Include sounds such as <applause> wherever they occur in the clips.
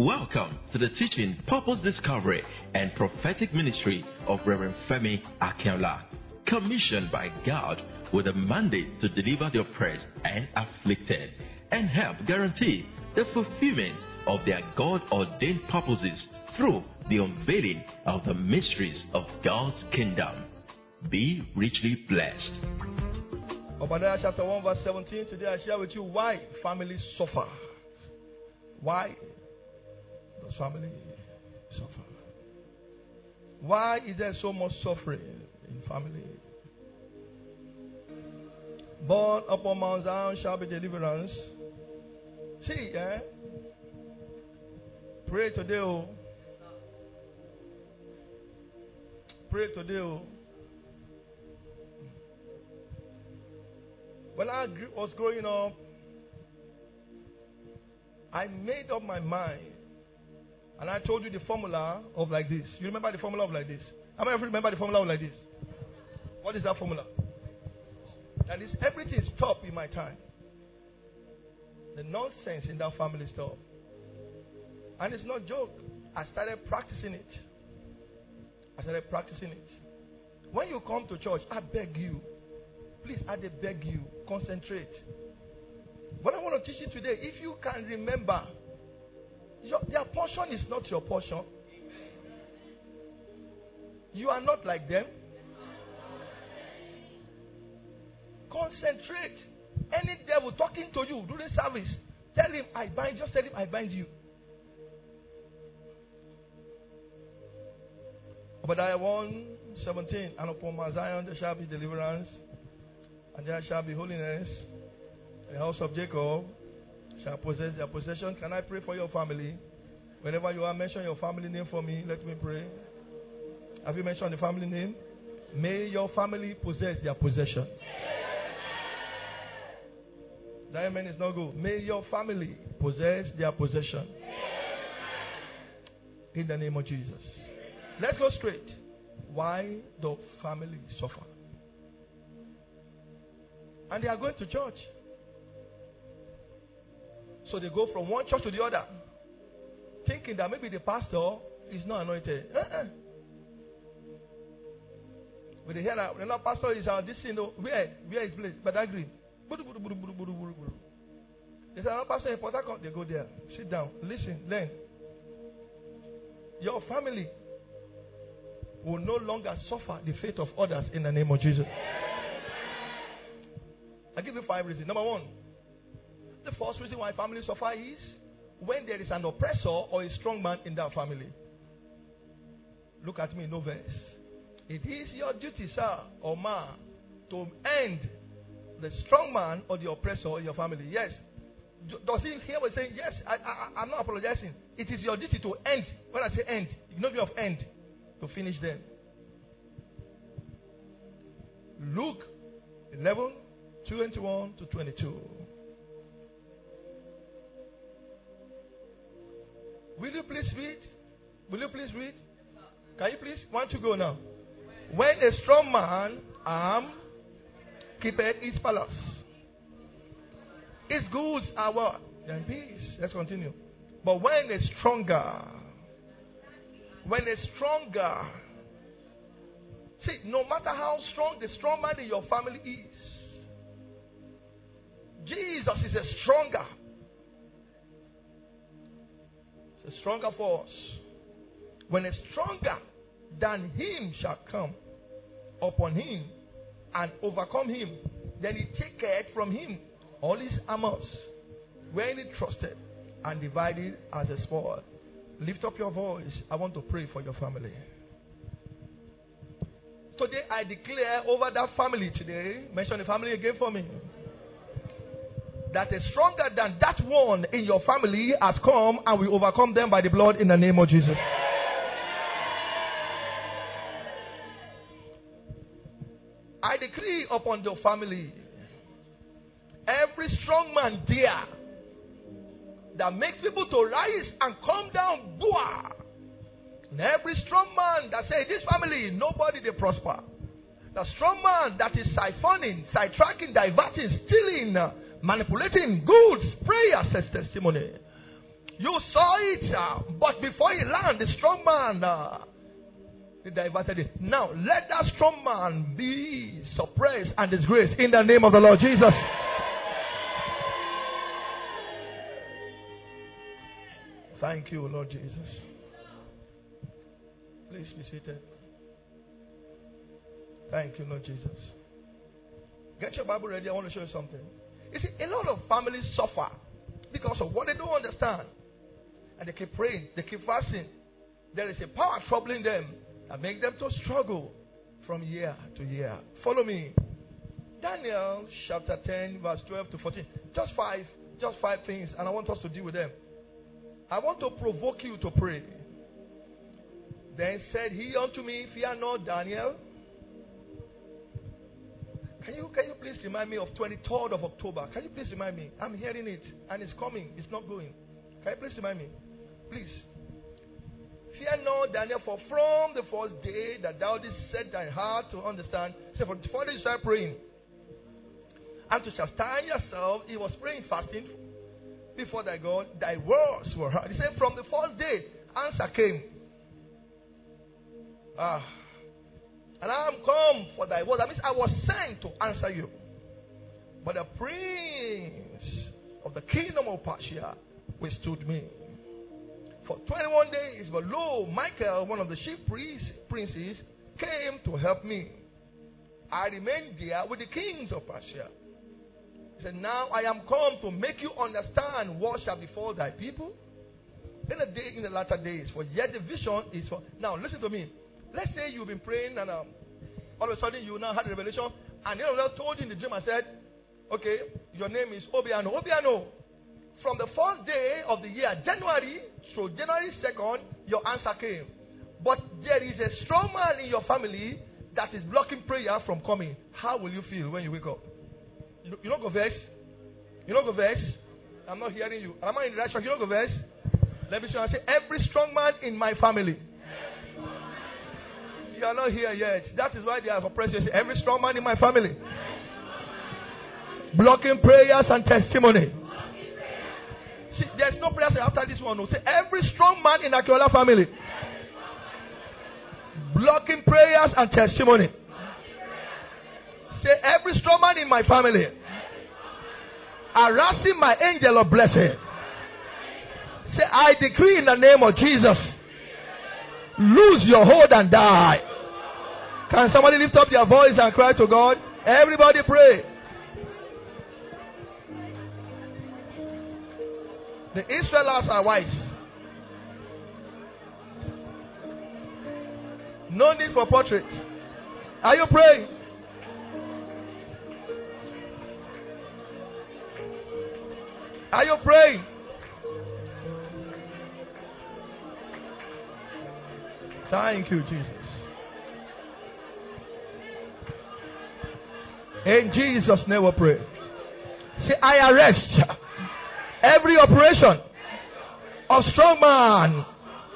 Welcome to the teaching, purpose discovery, and prophetic ministry of Reverend Femi Akinola, commissioned by God with a mandate to deliver the oppressed and afflicted and help guarantee the fulfillment of their God ordained purposes through the unveiling of the mysteries of God's kingdom. Be richly blessed. Obadiah chapter 1, verse 17. Today I share with you why families suffer. Why family suffer? Why is there so much suffering in family? Born upon Mount Zion shall be deliverance. See, eh? Pray today, oh. Pray today, oh. When I was growing up, I made up my mind. And I told you the formula of like this. You remember the formula of like this? How many of you remember the formula of like this? What is that formula? That is everything stopped in my time. The nonsense in that family stopped. And it's not joke. I started practicing it. I started practicing it. When you come to church, I beg you, please, I beg you, concentrate. What I want to teach you today, if you can remember, your, their portion is not your portion. You are not like them. Concentrate. Any devil talking to you during service, tell him, I bind, just tell him, I bind you. Obadiah 1 17, and upon Mount Zion there shall be deliverance, and there shall be holiness. The house of Jacob shall possess their possession. Can I pray for your family? Whenever you are, mention your family name for me. Let me pray. Have you mentioned the family name? May your family possess their possession. That amen is not good. May your family possess their possession. In the name of Jesus. Let's go straight. Why do family suffer? And they are going to church. So they go from one church to the other, thinking that maybe the pastor is not anointed. Uh-uh. When they hear that the pastor is on this thing, where where is place? Badagry. They say, another pastor in they go there. Sit down, listen, learn. Your family will no longer suffer the fate of others in the name of Jesus. i give you five reasons. Number one, the first reason why families suffer is when there is an oppressor or a strong man in that family. Look at me, no verse. It is your duty, sir or ma, to end the strong man or the oppressor in your family. Yes. Does he hear what saying? Yes, I, I'm not apologizing. It is your duty to end. When I say end, you know of end, to finish them. Luke 11, 21 to 22. Will you please read? Will you please read? Can you please? Want to go now? When a strong man um, keepeth his palace, his goods are what? Then peace. Let's continue. But when a stronger, when a stronger, see, no matter how strong the strong man in your family is, Jesus is a stronger a stronger us, When a stronger than him shall come upon him and overcome him, then he taketh from him all his armors, when he trusted, and divided as a spoil. Lift up your voice. I want to pray for your family. Today I declare over that family today. Mention the family again for me that is stronger than that one in your family has come and we overcome them by the blood in the name of Jesus. I decree upon your family every strong man there that makes people to rise and come down, boah. And every strong man that says this family, nobody they prosper. The strong man that is siphoning, sidetracking, diverting, stealing, manipulating goods, prayer says testimony. You saw it, uh, but before he landed, the strong man, uh, they diverted it. Now, let that strong man be suppressed and disgraced in the name of the Lord Jesus. Thank you, Lord Jesus. Please be seated. Thank you, Lord Jesus. Get your Bible ready. I want to show you something. You see, a lot of families suffer because of what they don't understand. And they keep praying, they keep fasting. There is a power troubling them that makes them to struggle from year to year. Follow me. Daniel chapter 10, verse 12 to 14. Just five, just five things, and I want us to deal with them. I want to provoke you to pray. Then said he unto me, Fear not, Daniel. Can you, can you please remind me of 23rd of October? Can you please remind me? I'm hearing it and it's coming. It's not going. Can you please remind me? Please. Fear not, Daniel, for from the first day that thou didst set thy heart to understand, say, for day you start praying, and to sustain yourself, he was praying, fasting before thy God, thy words were heard. He said, from the first day, answer came. Ah. And I am come for thy word. That means I was sent to answer you. But the prince of the kingdom of Persia withstood me. For 21 days, but lo, Michael, one of the chief princes, came to help me. I remained there with the kings of Persia. He said, Now I am come to make you understand what shall befall thy people in the day in the latter days. For yet the vision is for now. Listen to me. Let's say you've been praying and um, all of a sudden you now had a revelation, and the Lord told you in the dream and said, Okay, your name is Obiano. Obiano, from the first day of the year, January so January 2nd, your answer came. But there is a strong man in your family that is blocking prayer from coming. How will you feel when you wake up? You, you don't go verse? You don't go verse? I'm not hearing you. Am I in the right track? You don't go verse? Let me see. I say, every strong man in my family. You are not here yet. That is why they are oppressed. Every strong man in my family. Blocking prayers and testimony. See, there's no prayer after this one. No. Say every strong man in Akinola family. Blocking prayers and testimony. Say every strong man in my family. Harassing my angel of blessing. Say, I decree in the name of Jesus. Lose your hold and die. Can somebody lift up their voice and cry to God? Everybody pray. The Israelites are wise. No need for portrait. Are you praying? Are you praying? Thank you, Jesus. In Jesus' name we pray. Say, I arrest every operation of strong man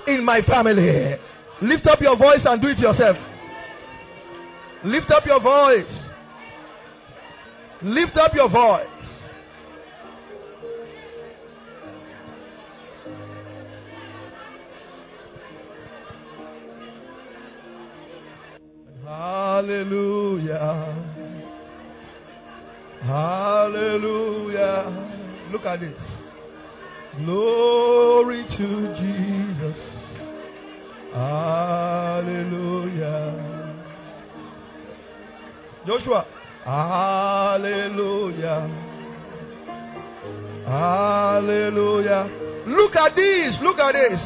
in my family. Lift up your voice and do it yourself. Lift up your voice. Lift up your voice. Hallelujah. Hallelujah. Look at this. Glory to Jesus. Hallelujah. Joshua. Hallelujah. Hallelujah. Look at this. Look at this.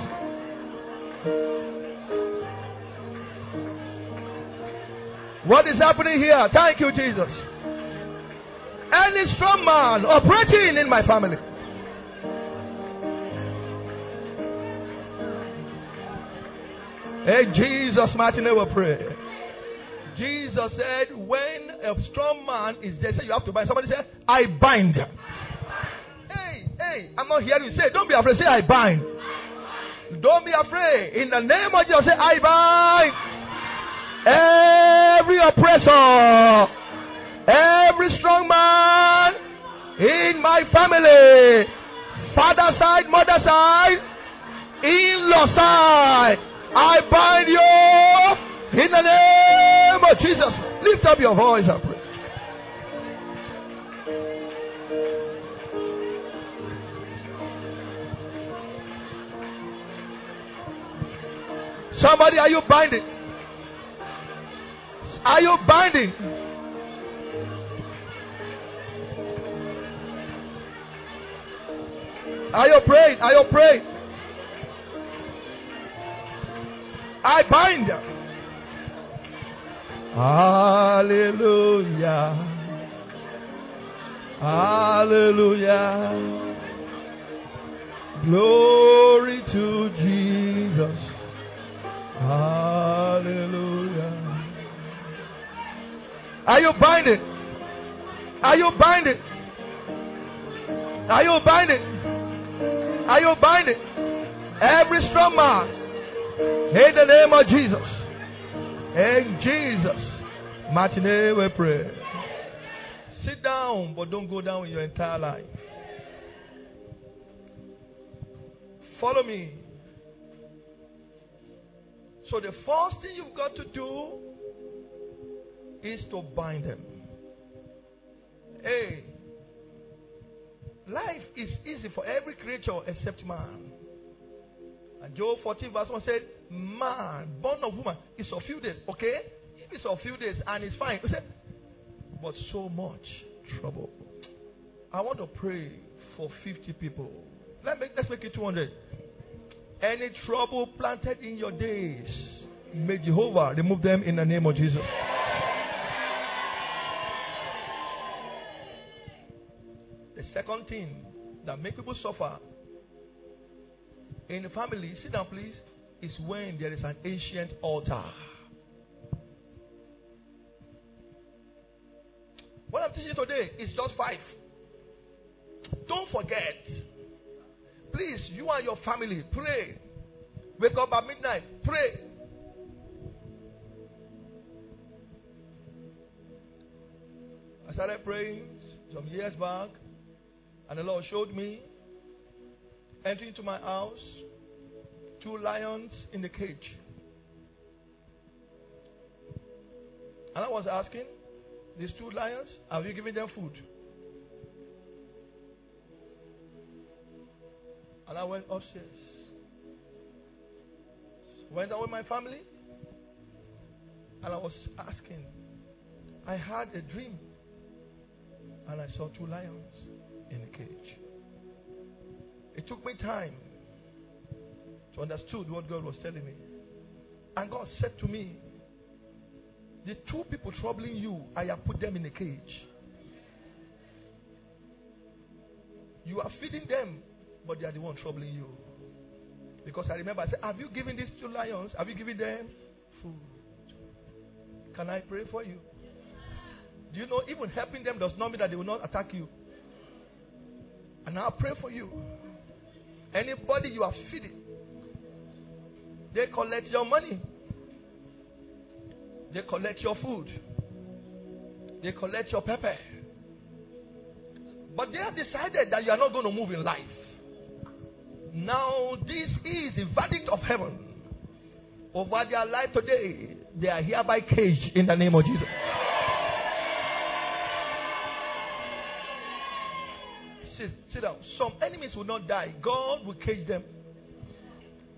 What is happening here? Thank you, Jesus. Any strong man operating in my family. Hey, Jesus, mighty name, we pray. Jesus said, when a strong man is there, say you have to bind. Somebody say, I bind. Hey, hey, I'm not hearing you. Say, don't be afraid. Say, I bind. Don't be afraid. In the name of Jesus, say, I bind. Every oppressor Every strong man in my family, father side, mother side, in law side. I bind you in the name of Jesus. Lift up your voice and pray. Somebody, are you binding? Are you binding? Are you praying? Are you praying? I bind. Hallelujah. Hallelujah. Glory to Jesus. Hallelujah. Are you binding? Are you binding? Are you binding? Are you binding? Every strong man. In the name of Jesus. In Jesus. Matinee we pray. Sit down, but don't go down your entire life. Follow me. So the first thing you've got to do is to bind them. Hey, life is easy for every creature except man. And Job 14 verse 1 said, Man, born of woman, is a few days. Okay? If it's a few days and it's fine. Said, but so much trouble. I want to pray for 50 people. Let me, let's make it 200. Any trouble planted in your days, may Jehovah remove them in the name of Jesus. Second thing that make people suffer in the family, sit down please, is when there is an ancient altar. What I'm teaching today is just five. Don't forget Please, you and your family, pray. Wake up at midnight, pray. I started praying some years back, and the Lord showed me entering into my house two lions in the cage. And I was asking, these two lions, have you given them food? And I went upstairs. Went out with my family. And I was asking. I had a dream. And I saw two lions in a cage. It took me time to understand what God was telling me. And God said to me, The two people troubling you, I have put them in a cage. You are feeding them but they are the one troubling you. Because I remember I said, Have you given these two lions? Have you given them food? Can I pray for you? Do you know even helping them does not mean that they will not attack you? And I'll pray for you. Anybody you are feeding, they collect your money. They collect your food. They collect your pepper. But they have decided that you are not going to move in life. Now, this is the verdict of heaven over their life today. They are hereby caged in the name of Jesus. Sit, sit down. Some enemies will not die. God will cage them.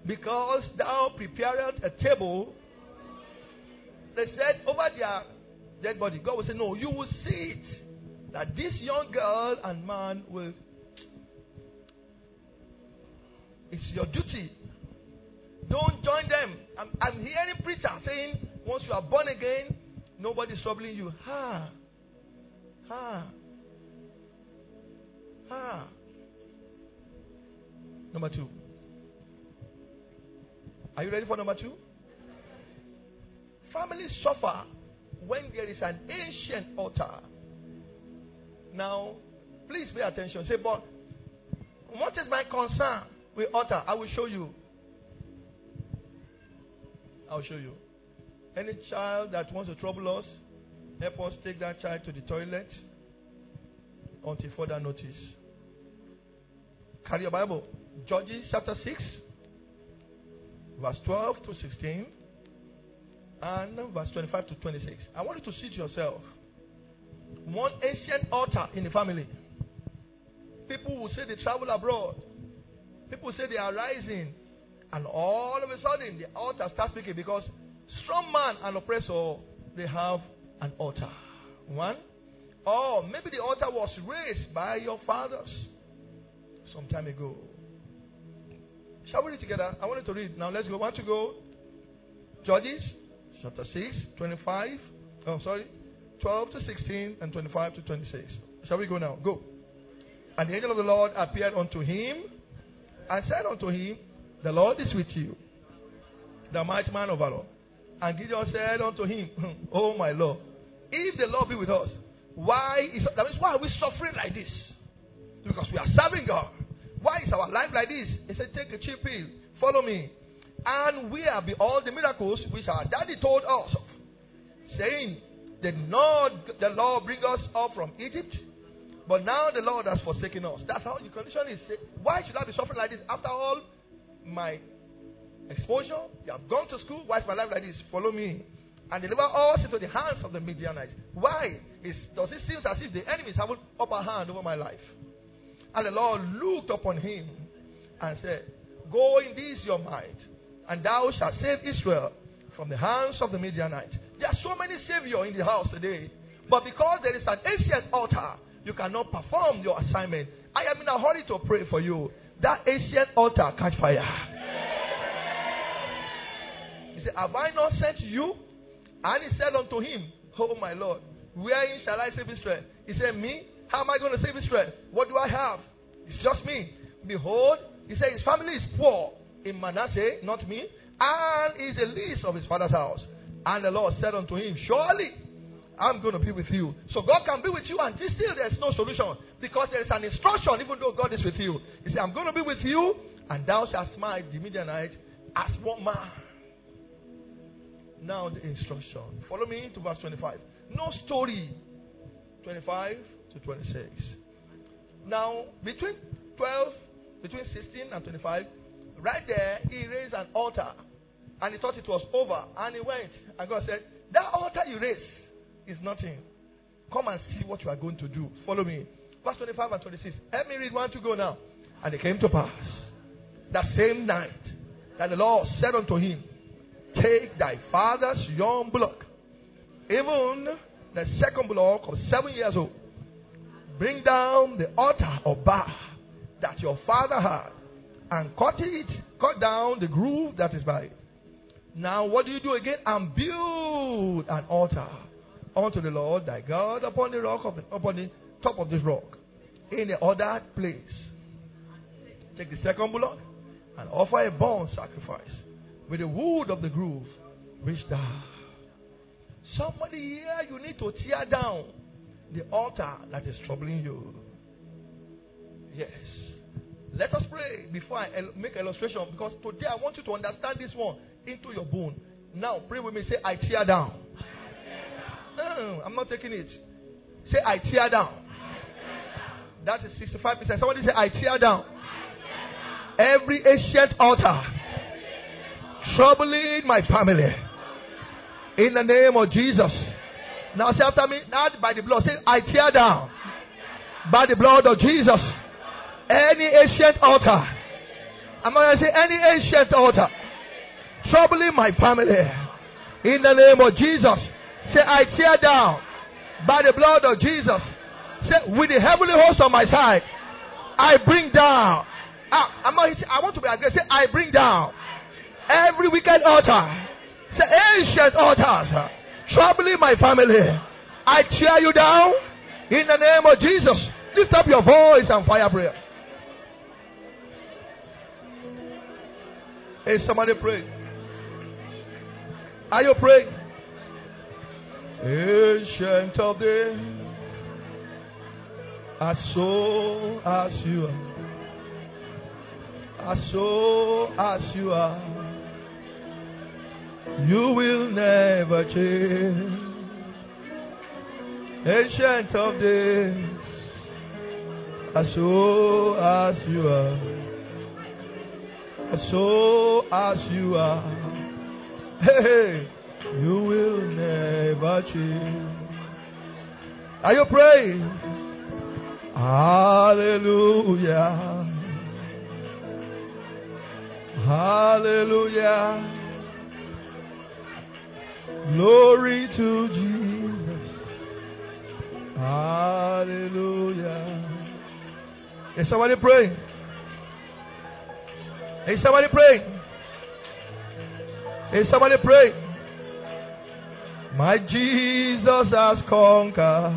Because thou prepared a table. They said over their dead body. God will say, No, you will see it. That this young girl and man will it's your duty. Don't join them. I'm, I'm hearing preacher saying, once you are born again, nobody's troubling you. Ha. Ha. Ha. Number two. Are you ready for number two? Families suffer when there is an ancient altar. Now, please pay attention. Say, but what is my concern? with altar? I will show you. I'll show you. Any child that wants to trouble us, help us take that child to the toilet until further notice. Carry your Bible. Judges chapter 6, verse 12 to 16, and verse 25 to 26. I want you to see to yourself one ancient altar in the family. People will say they travel abroad. People say they are rising. And all of a sudden, the altar starts speaking because strong man and oppressor, they have an altar. One. Or maybe the altar was raised by your fathers some time ago. Shall we read together? I wanted to read. Now let's go. Want to go? Judges chapter 6, 25. Oh, sorry. 12 to 16 and 25 to 26. Shall we go now? Go. And the angel of the Lord appeared unto him and said unto him, The Lord is with you, the mighty man of valor. And Gideon said unto him, <laughs> Oh my Lord, if the Lord be with us, why is that means why are we suffering like this? Because we are serving God. Why is our life like this? He said, Take a cheap pill, follow me. And we have all the miracles which our daddy told us saying, Did not the Lord bring us up from Egypt? But now the Lord has forsaken us. That's how the condition is. Why should I be suffering like this? After all, my exposure, you have gone to school. Why is my life like this? Follow me. And deliver us into the hands of the Midianites. Why? Does it seem as if the enemies have an upper hand over my life? And the Lord looked upon him and said, Go in this your might, and thou shalt save Israel from the hands of the Midianites. There are so many saviors in the house today, but because there is an ancient altar, you cannot perform your assignment. I am in a hurry to pray for you. That ancient altar catch fire. He said, Have I not sent you? And he said unto him, Oh my Lord, wherein shall I save Israel? He said, Me? How am I going to save Israel? What do I have? It's just me. Behold, he said his family is poor in Manasseh, not me, and is the least of his father's house. And the Lord said unto him, Surely I'm going to be with you. So God can be with you, and still there's no solution because there is an instruction, even though God is with you. He said, I'm going to be with you, and thou shalt smite the Midianite as one man. Now the instruction. Follow me to verse 25. No story. 25 to 26. Now, between 12, between 16 and 25, right there, he raised an altar. And he thought it was over. And he went. And God said, That altar you raised is nothing. Come and see what you are going to do. Follow me. Verse 25 and 26. Let me read one to go now. And it came to pass that same night that the Lord said unto him, Take thy father's young bullock, even the second bullock of seven years old, Bring down the altar of Baal that your father had, and cut it, cut down the groove that is by it. Now, what do you do again? And build an altar unto the Lord thy God upon the rock of the, upon the top of this rock, in the other place. Take the second bullock and offer a burnt sacrifice with the wood of the groove, which thou. Somebody here, you need to tear down the altar that is troubling you. Yes. Let us pray before I make illustration because today I want you to understand this one into your bone. Now pray with me. Say, I tear down. No, I'm not taking it. Say, I tear down. That is 65%. Somebody say, I tear down. Every ancient altar troubling my family. In the name of Jesus. Now say after me, not by the blood. Say, I tear down by the blood of Jesus any ancient altar. I'm going to say any ancient altar troubling my family. In the name of Jesus. Say, I tear down by the blood of Jesus. Say, with the heavenly host on my side, I bring down. Ah, I'm not, I want to be aggressive. Say, I bring down every wicked altar. Say, ancient altars troubling my family. I tear you down in the name of Jesus. Lift up your voice and fire prayer. Hey, somebody pray. Are you praying? Ancient of days, as so as you are, as so as you are. You will never change. Ancient of days, as so as you are, as so as you are. Hey, you will never change. Are you praying? Hallelujah. Hallelujah. Glory to Jesus. Hallelujah. Is somebody praying? Is somebody praying? Is somebody praying? My Jesus has conquered.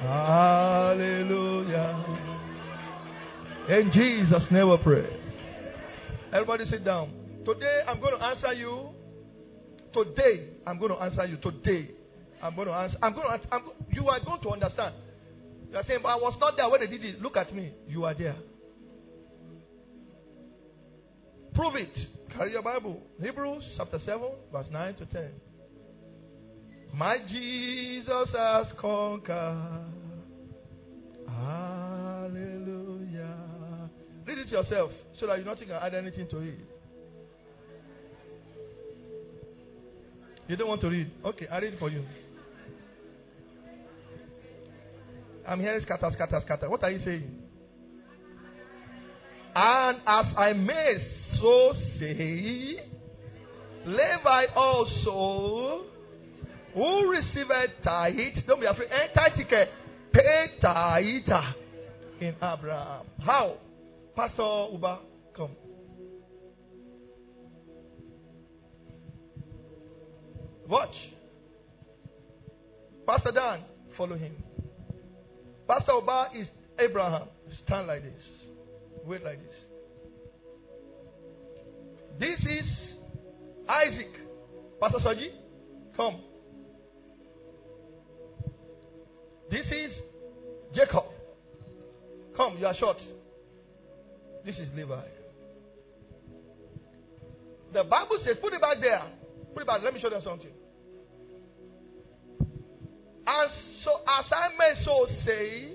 Hallelujah. In Jesus' name we pray. Everybody sit down. Today I'm going to answer you. Today I'm going to answer you. Today I'm going to answer. I'm going to. Answer, I'm, you are going to understand. You are saying, but I was not there when they did it. Look at me. You are there. Prove it. Carry your Bible. Hebrews chapter 7, verse 9 to 10. My Jesus has conquered. Hallelujah. Read it yourself so that you don't think I add anything to it. You don't want to read? Okay, I read for you. I'm hearing scatter, scatter, scatter. What are you saying? And as I may so say, Levi also, who received tithe, don't be afraid, and tithe, pay tithe in Abraham. How? Pastor Uba, come. Watch. Pastor Dan, follow him. Pastor Oba is Abraham. Stand like this. Wait like this. This is Isaac. Pastor Saji, come. This is Jacob. Come, you are short. This is Levi. The Bible says, put it back there. Put it back. Let me show them something. And so, as I may so say,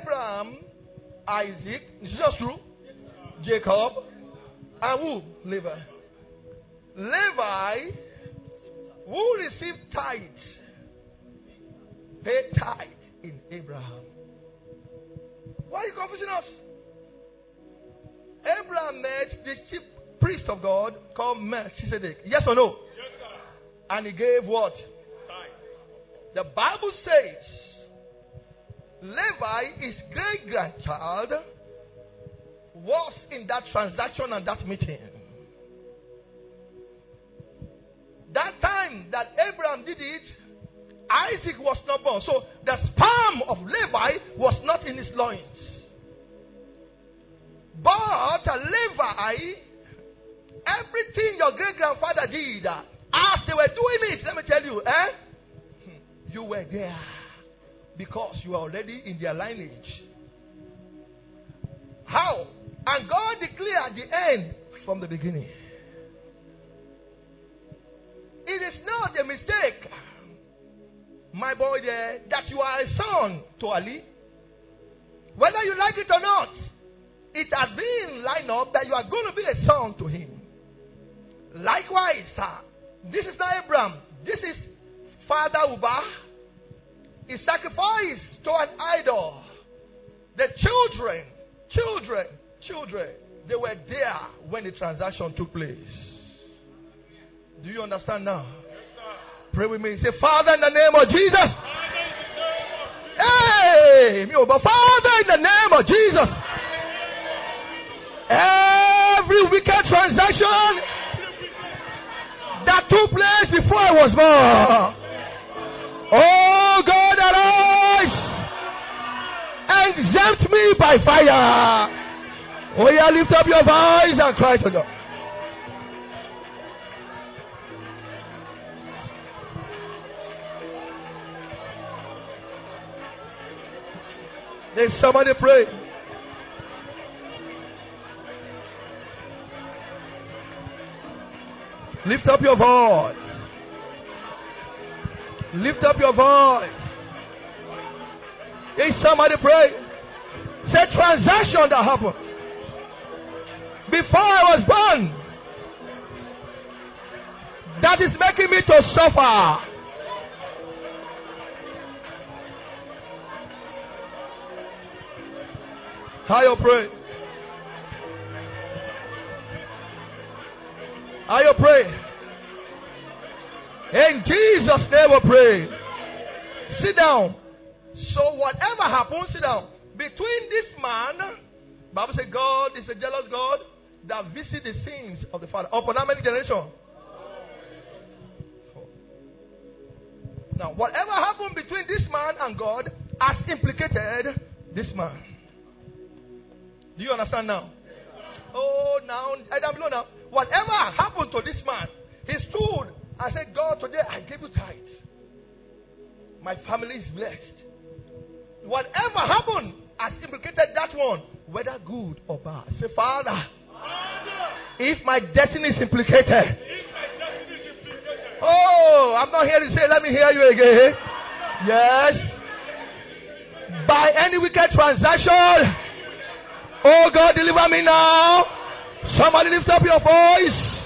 Abraham, Isaac, is this true? Jacob, and who? Levi. Levi, who received tithe, paid tithe in Abraham. Why are you confusing us? Abraham met the chief priest of God called Melchizedek. Yes or no? Yes, sir. And he gave what? The Bible says Levi, his great grandchild, was in that transaction and that meeting. That time that Abraham did it, Isaac was not born. So the sperm of Levi was not in his loins. But Levi, everything your great grandfather did, as they were doing it, let me tell you, eh? You were there because you are already in their lineage. How? And God declared the end from the beginning. It is not a mistake, my boy, there, that you are a son to Ali. Whether you like it or not, it has been lined up that you are going to be a son to him. Likewise, sir, this is not Abraham. This is Father Uba. is sacrificed to an idol. The children, children, children, they were there when the transaction took place. Do you understand now? Pray with me. Say, Father, in the name of Jesus. Hey, Father, in the name of Jesus. Every wicked transaction that took place before I was born. Oh God, arise exempt me by fire. Oh yeah, lift up your voice and cry to God. There's somebody pray. Lift up your voice. Lift up your voice. Is somebody pray? Say transaction that happened. Before I was born. That is making me to suffer. How you pray? How you pray? In Jesus' name we pray. Sit down. So whatever happens, sit down. Between this man, Bible says God is a jealous God that visits the sins of the father. Upon how many generations? Now, whatever happened between this man and God has implicated this man. Do you understand now? Oh, now, I don't know now. Whatever happened to this man, he stood and said, God, today I give you tithe. My family is blessed. Whatever happened has implicated that one, whether good or bad. Say, Father, Father if my destiny is implicated, oh, I'm not here to say, let me hear you again. Yes. By any wicked transaction, Oh God, deliver me now. Somebody lift up your voice.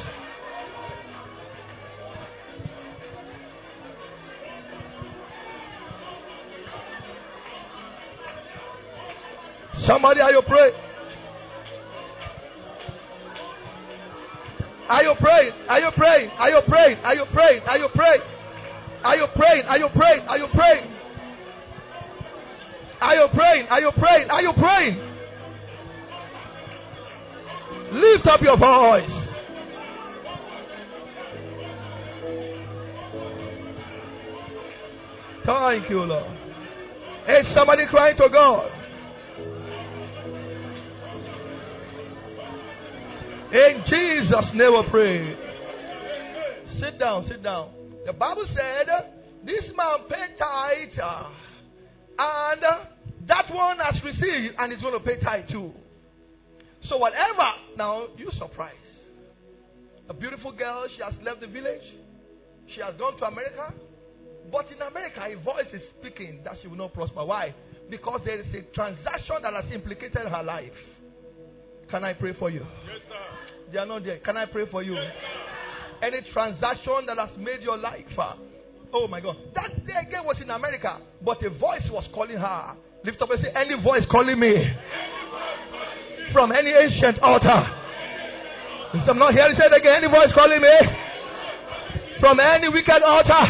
Somebody, are you praying? Are you praying? Are you praying? Are you praying? Are you praying? Are you praying? Are you praying? Are you praying? Are you praying? Are you praying? Are you praying? Are you praying? Lift up your voice. Thank you, Lord. Is somebody crying to God? In Jesus' name we pray. Sit down, sit down. The Bible said this man paid tithe uh, and that one has received and is going to pay tithe too. So whatever, now you surprise. A beautiful girl, she has left the village. She has gone to America. But in America, a voice is speaking that she will not prosper. Why? Because there is a transaction that has implicated her life. Can I pray for you? Yes, sir. They are not there. Can I pray for you? Any transaction that has made your life. Uh, oh my God. That day again was in America. But a voice was calling her. Lift up and say, Any voice calling me from any ancient altar. I'm not to say it again. Any voice calling me from any wicked altar.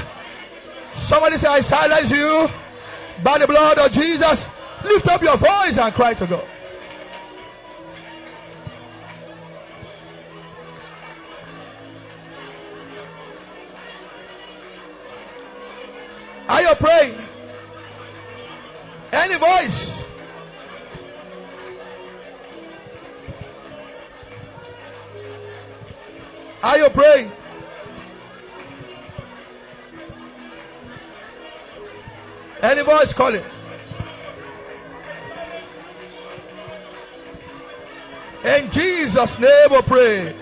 Somebody say, I silence you by the blood of Jesus. Lift up your voice and cry to God. Are you praying? Any voice? Are you praying? Any voice calling? In Jesus' name we pray.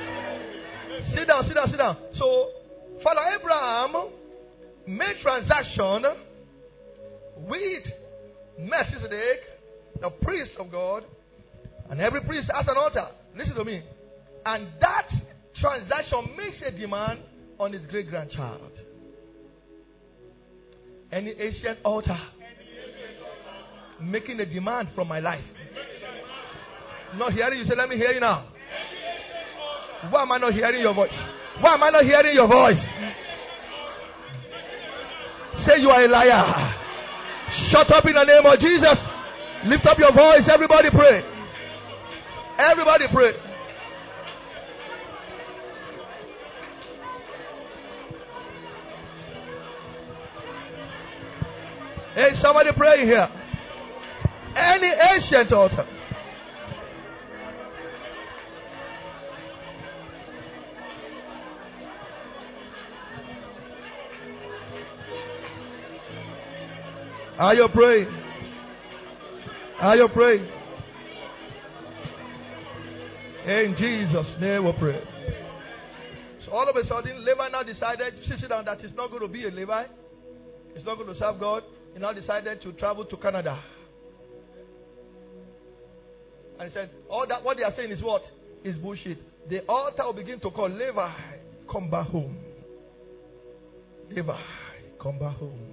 Sit down, sit down, sit down. So, Father Abraham made transaction with Melchizedek, the priest of God, and every priest has an altar. Listen to me. And that transaction makes a demand on his great grandchild. Any ancient altar making a demand from my life. Not hearing you say, let me hear you now. Why am I not hearing your voice? Why am I not hearing your voice? Say you are a liar. Shut up in the name of Jesus. Lift up your voice. Everybody pray. Everybody pray. Hey, somebody pray here. Any ancient altar. Are you praying? Are you praying? In Jesus' name we pray. So all of a sudden, Levi now decided sit down that he's not going to be a Levi. He's not going to serve God he now decided to travel to Canada. And he said, all that what they are saying is what? Is bullshit. The altar will begin to call Levi, come back home. Levi, come back home.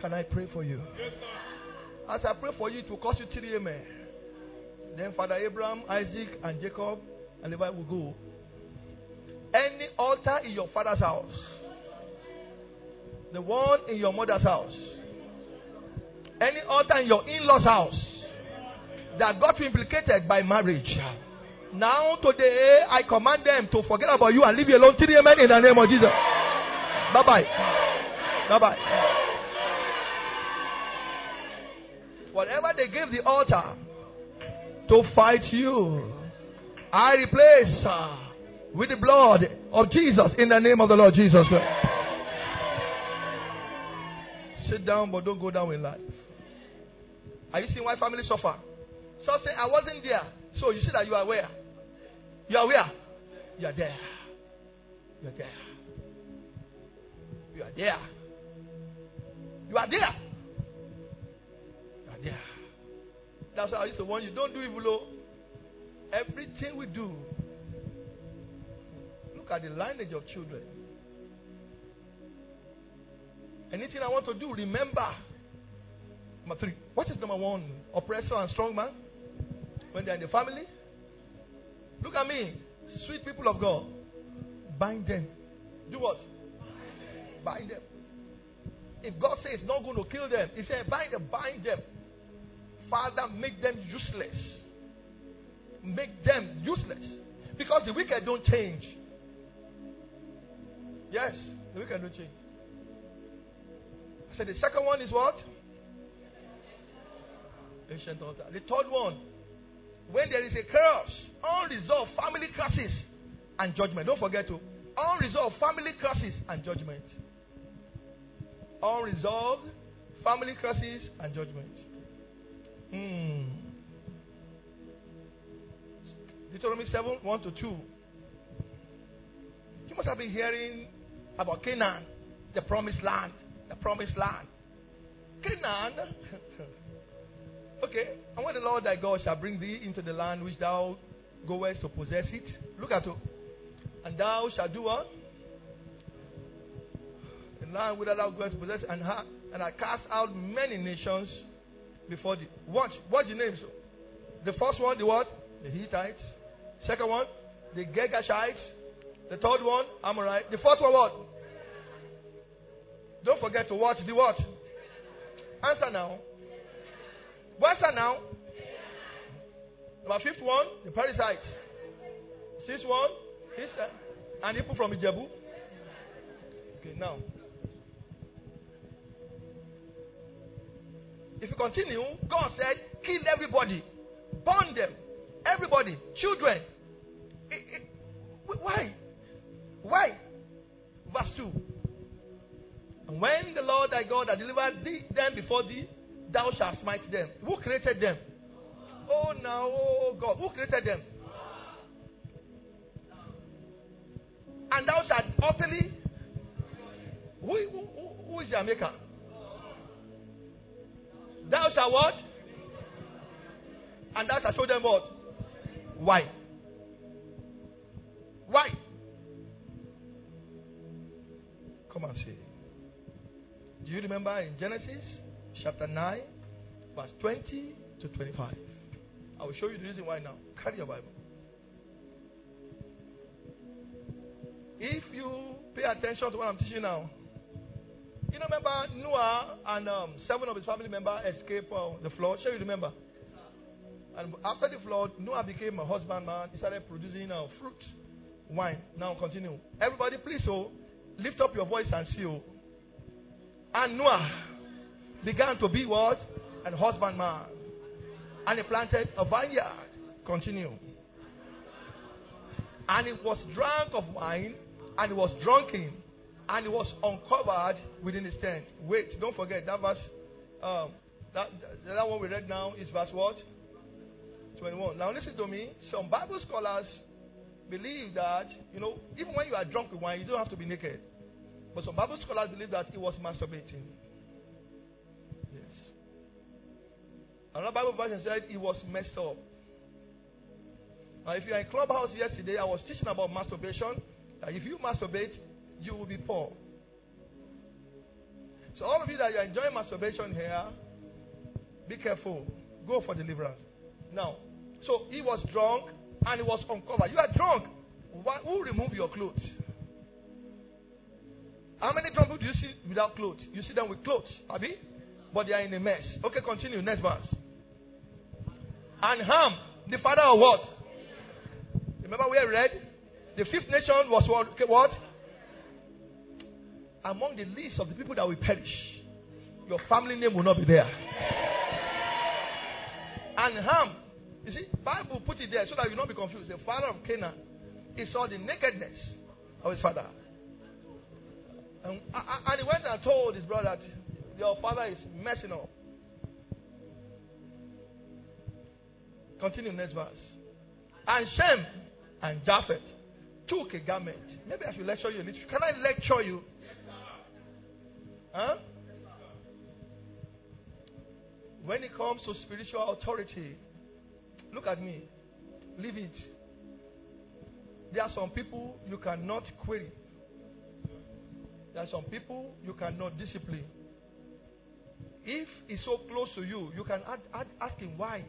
Can I pray for you? Yes, sir. As I pray for you, it will cost you three amen. Then Father Abraham, Isaac, and Jacob and Levi will go. Any altar in your father's house, the one in your mother's house, any altar in your in law's house that got implicated by marriage. Now, today, I command them to forget about you and leave you alone. Three amen in the name of Jesus. Bye bye. Bye bye. Whatever they gave the altar to fight you, I replace uh, with the blood of Jesus in the name of the Lord Jesus Christ. Sit down, but don't go down in life. Are you seeing why families suffer? So say, I wasn't there. So you see that you are where? You are where? You are there. You are there. You are there. You are there. There. That's why I used to warn you. Don't do evil. Oh. Everything we do. Look at the lineage of children. Anything I want to do, remember. Number three. What is number one? Oppressor and strong man. When they're in the family. Look at me. Sweet people of God. Bind them. Do what? Bind them. If God says it's not going to kill them, He said, bind them, bind them. Father, make them useless. Make them useless. Because the wicked don't change. Yes, the wicked don't change. I said the second one is what? Ancient altar. The third one, when there is a curse, unresolved family curses and judgment. Don't forget to unresolved family curses and judgment. Unresolved family curses and judgment. Hmm. Deuteronomy 7 1 to 2. You must have been hearing about Canaan, the promised land. The promised land. Canaan. <laughs> okay. And when the Lord thy God shall bring thee into the land which thou goest to possess it. Look at it. And thou shalt do what? The land whither thou goest to possess, and, ha- and I cast out many nations before thee. Watch, watch the names. The first one, the what? The Hittites. Second one, the Girgashites. The third one, Amorite. The fourth one, what? Don't forget to watch the what? Answer now. Answer now. Number fifth one, the Perizzites. Sixth one, Israel. Uh, and people from Ijebu. Okay, now. If you continue, God said, kill everybody, burn them, everybody, children. It, it, why? Why? Verse 2. And when the Lord thy God had delivered thee, them before thee, thou shalt smite them. Who created them? Oh, now, oh God, who created them? And thou shalt utterly. Who, who, who is your maker? Thou shalt what? And thou shalt show them what? Why? Why? Come and see. Do you remember in Genesis chapter 9, verse 20 to 25? I will show you the reason why now. Carry your Bible. If you pay attention to what I'm teaching now, you know, remember Noah and um, seven of his family members escaped uh, the flood? Sure, you remember? And after the flood, Noah became a husbandman. He started producing uh, fruit, wine. Now continue. Everybody, please, oh, lift up your voice and see. Oh. And Noah began to be what? An husbandman. And he planted a vineyard. Continue. And he was drunk of wine, and he was drunken, and it was uncovered within his tent. Wait, don't forget that verse. Um, that, that one we read now is verse what? 21. Now listen to me. Some Bible scholars believe that, you know, even when you are drunk with wine, you don't have to be naked. But some Bible scholars believe that he was masturbating. Yes. Another Bible version said he was messed up. Now, if you are in clubhouse yesterday, I was teaching about masturbation. That if you masturbate, you will be poor. So all of you that are enjoying masturbation here, be careful. Go for deliverance. Now, so he was drunk and he was uncovered. You are drunk. Why, who remove your clothes? How many drunk people do you see without clothes? You see them with clothes, Abi? But they are in a mess. Okay, continue. Next verse. And Ham, the father of what? Remember we read? The fifth nation was what? What? Among the least of the people that will perish, your family name will not be there. And Ham, you see, Bible put it there so that you not be confused. The father of Canaan, he saw the nakedness of his father. And, and he went and told his brother your father is messing up. Continue next verse. And Shem and Japheth took a garment. Maybe I should lecture you a little. Can I lecture you? Huh? When it comes to spiritual authority, look at me. Leave it. There are some people you cannot query. There are some people you cannot discipline. If he's so close to you, you can add, add, ask him why.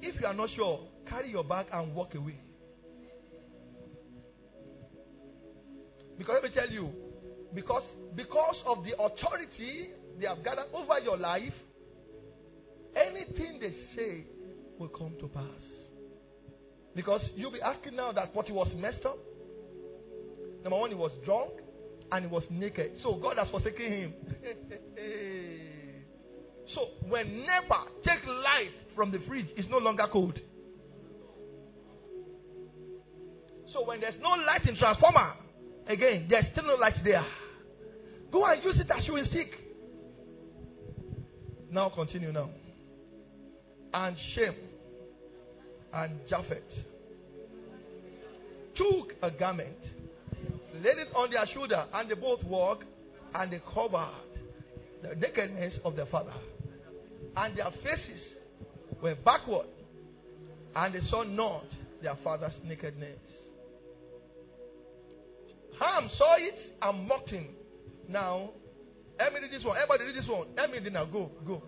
If you are not sure, carry your bag and walk away. Because let me tell you, because because of the authority they have gathered over your life, anything they say will come to pass. Because you'll be asking now that what he was messed up. Number one, he was drunk and he was naked. So God has forsaken him. <laughs> so whenever take light from the fridge, it's no longer cold. So when there's no light in transformer, again, there's still no light there. Go and use it as you will seek. Now continue now. And Shem and Japheth took a garment, laid it on their shoulder, and they both walked, and they covered the nakedness of their father. And their faces were backward, and they saw not their father's nakedness. Ham saw it and mocked him. Now, let me read this one. Everybody read this one. Let me read now. Go, go.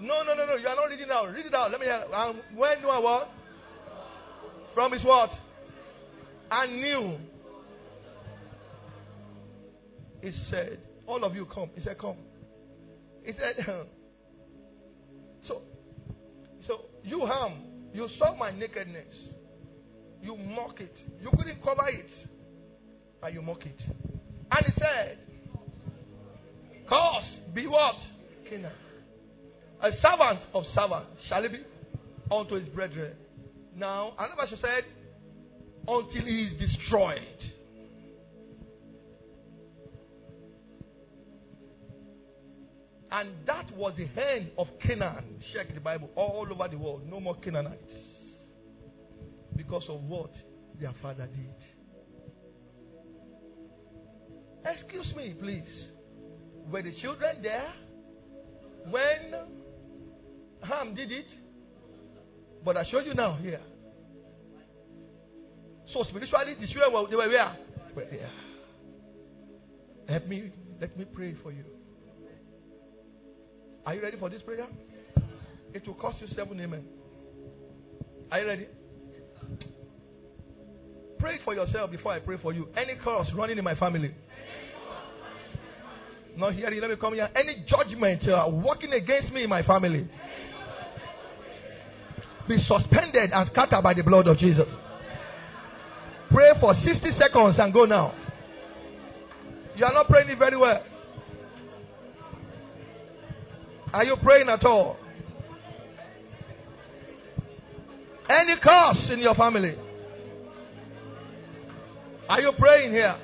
No, no, no, no. You are not reading now. Read it out. Let me hear. Um, when do I what? From his what? And knew. He said, All of you come. He said, Come. He said, <laughs> So, so you harm. You saw my nakedness. You mock it. You couldn't cover it. But you mock it. And he said, Cause be what? Canaan. A servant of servants shall he be unto his brethren. Now, another verse said, until he is destroyed. And that was the end of Canaan. Check the Bible all over the world. No more Canaanites. Because of what their father did. Excuse me, please. Were the children there when Ham did it? But I showed you now here. So spiritually, the children were, they were where? Were there. Help me. Let me pray for you. Are you ready for this prayer? It will cost you seven amen. Are you ready? Pray for yourself before I pray for you. Any curse running in my family. Not hearing, let me come here. Any judgment uh, working against me in my family be suspended and scattered by the blood of Jesus. Pray for 60 seconds and go now. You are not praying it very well. Are you praying at all? Any curse in your family? Are you praying here?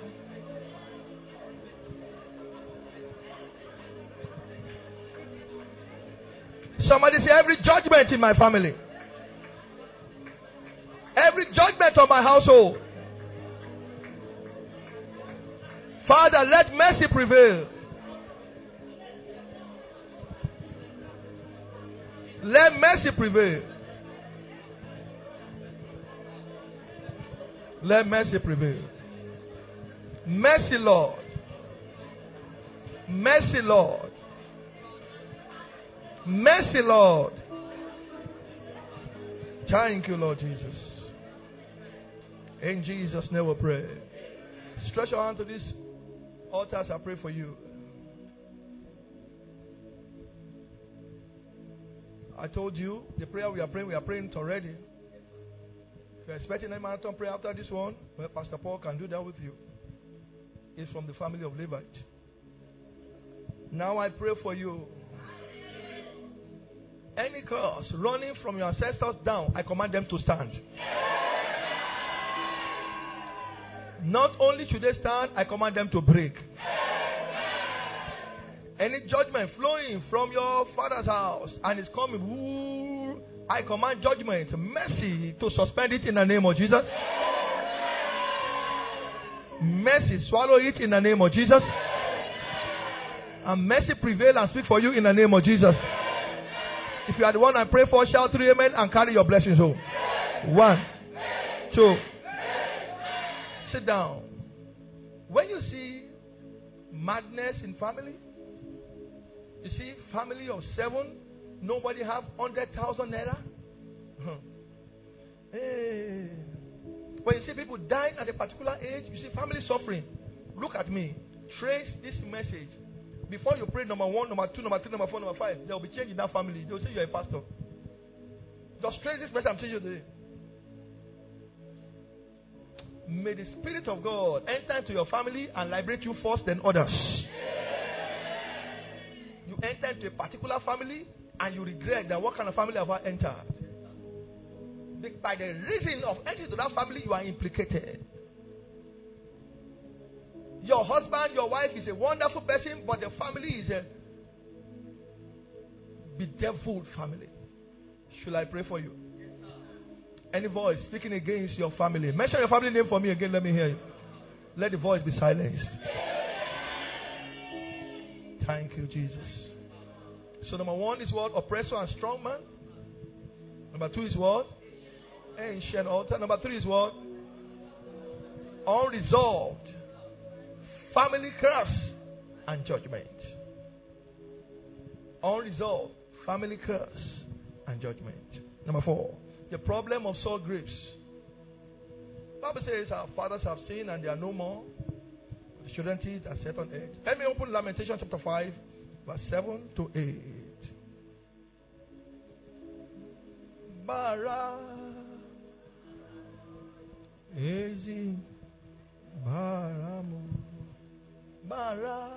Somebody say, Every judgment in my family, every judgment on my household. Father, let mercy prevail. Let mercy prevail. Let mercy prevail. Mercy, Lord. Mercy, Lord. Mercy, Lord. Thank you, Lord Jesus. In Jesus' name we pray. Stretch your hand to this altar as I pray for you. I told you the prayer we are praying, we are praying it already. If you're expecting a marathon prayer after this one, well, Pastor Paul can do that with you. It's from the family of Levite. Now I pray for you. Any curse running from your ancestors down, I command them to stand. Not only should they stand, I command them to break. Any judgment flowing from your father's house and is coming, I command judgment, mercy to suspend it in the name of Jesus. Mercy, swallow it in the name of Jesus. And mercy prevail and speak for you in the name of Jesus. If you are the one I pray for, shout three amen and carry your blessings home. One, two. Sit down. When you see madness in family, you see family of seven, nobody have hundred thousand naira. <laughs> hey. When you see people dying at a particular age, you see family suffering. Look at me. Trace this message before you pray number one, number two, number three, number four, number five, there will be change in that family. They will say you're a pastor. Just trace this message I'm teaching you today. May the Spirit of God enter into your family and liberate you first, then others. You enter into a particular family and you regret that what kind of family have I entered? By the reason of entering to that family, you are implicated. Your husband, your wife is a wonderful person, but the family is a bedeviled family. Should I pray for you? Any voice speaking against your family? Mention your family name for me again. Let me hear you. Let the voice be silenced. Thank you, Jesus. So number one is what? Oppressor and strong man. Number two is what? Ancient altar. Number three is what? Unresolved family curse and judgment. Unresolved family curse and judgment. Number four, the problem of sour grapes. Bible says our fathers have sinned and they are no more. The children teeth are set on. Let me open Lamentation chapter 5, verse 7 to 8. Bara Ezi Baramu Mara.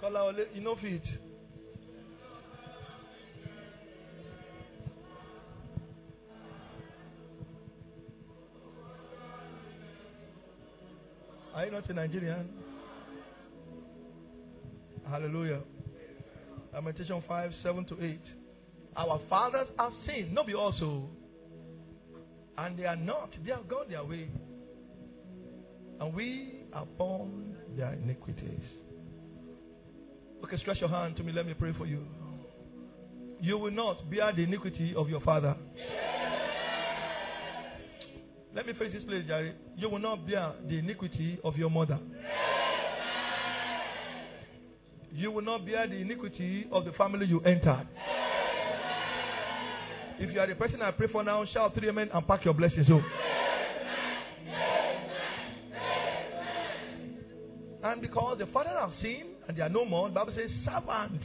Kola Ole, you know fit. Are you not a Nigerian? Hallelujah. Lamentation 5, 7 to 8. Our fathers have sinned, not be also. And they are not, they have gone their way and we upon their iniquities. Okay, stretch your hand to me. Let me pray for you. You will not bear the iniquity of your father. Let me face this place, Jerry. You will not bear the iniquity of your mother. You will not bear the iniquity of the family you entered. If you are the person I pray for now, shout three amen and pack your blessings home. And because the father have seen and they are no more, the Bible says servants.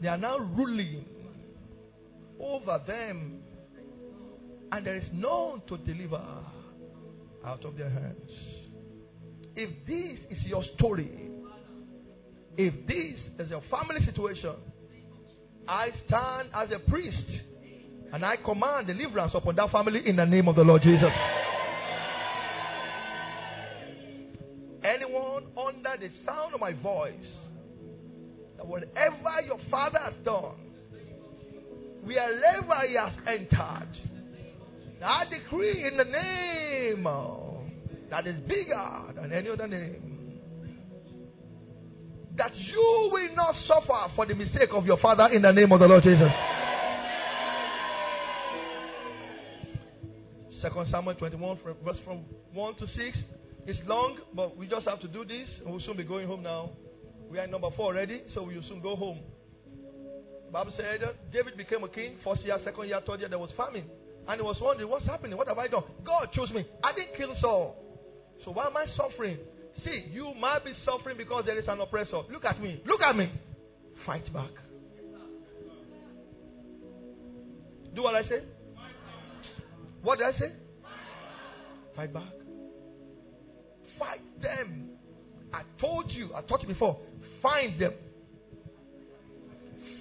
They are now ruling over them. And there is none to deliver out of their hands. If this is your story, if this is your family situation, I stand as a priest and I command deliverance upon that family in the name of the Lord Jesus. The sound of my voice, that whatever your father has done, wherever he has entered, I decree in the name that is bigger than any other name. That you will not suffer for the mistake of your father in the name of the Lord Jesus. Second Samuel 21, verse from 1 to 6. It's long, but we just have to do this. We'll soon be going home now. We are number 4 already, so we will soon go home. Bible said David became a king. First year, second year, third year, there was famine. And he was wondering, what's happening? What have I done? God chose me. I didn't kill Saul. So why am I suffering? See, you might be suffering because there is an oppressor. Look at me. Look at me. Fight back. Do what I say? What did I say? Fight back. Fight them. I told you, I taught you before. Find them.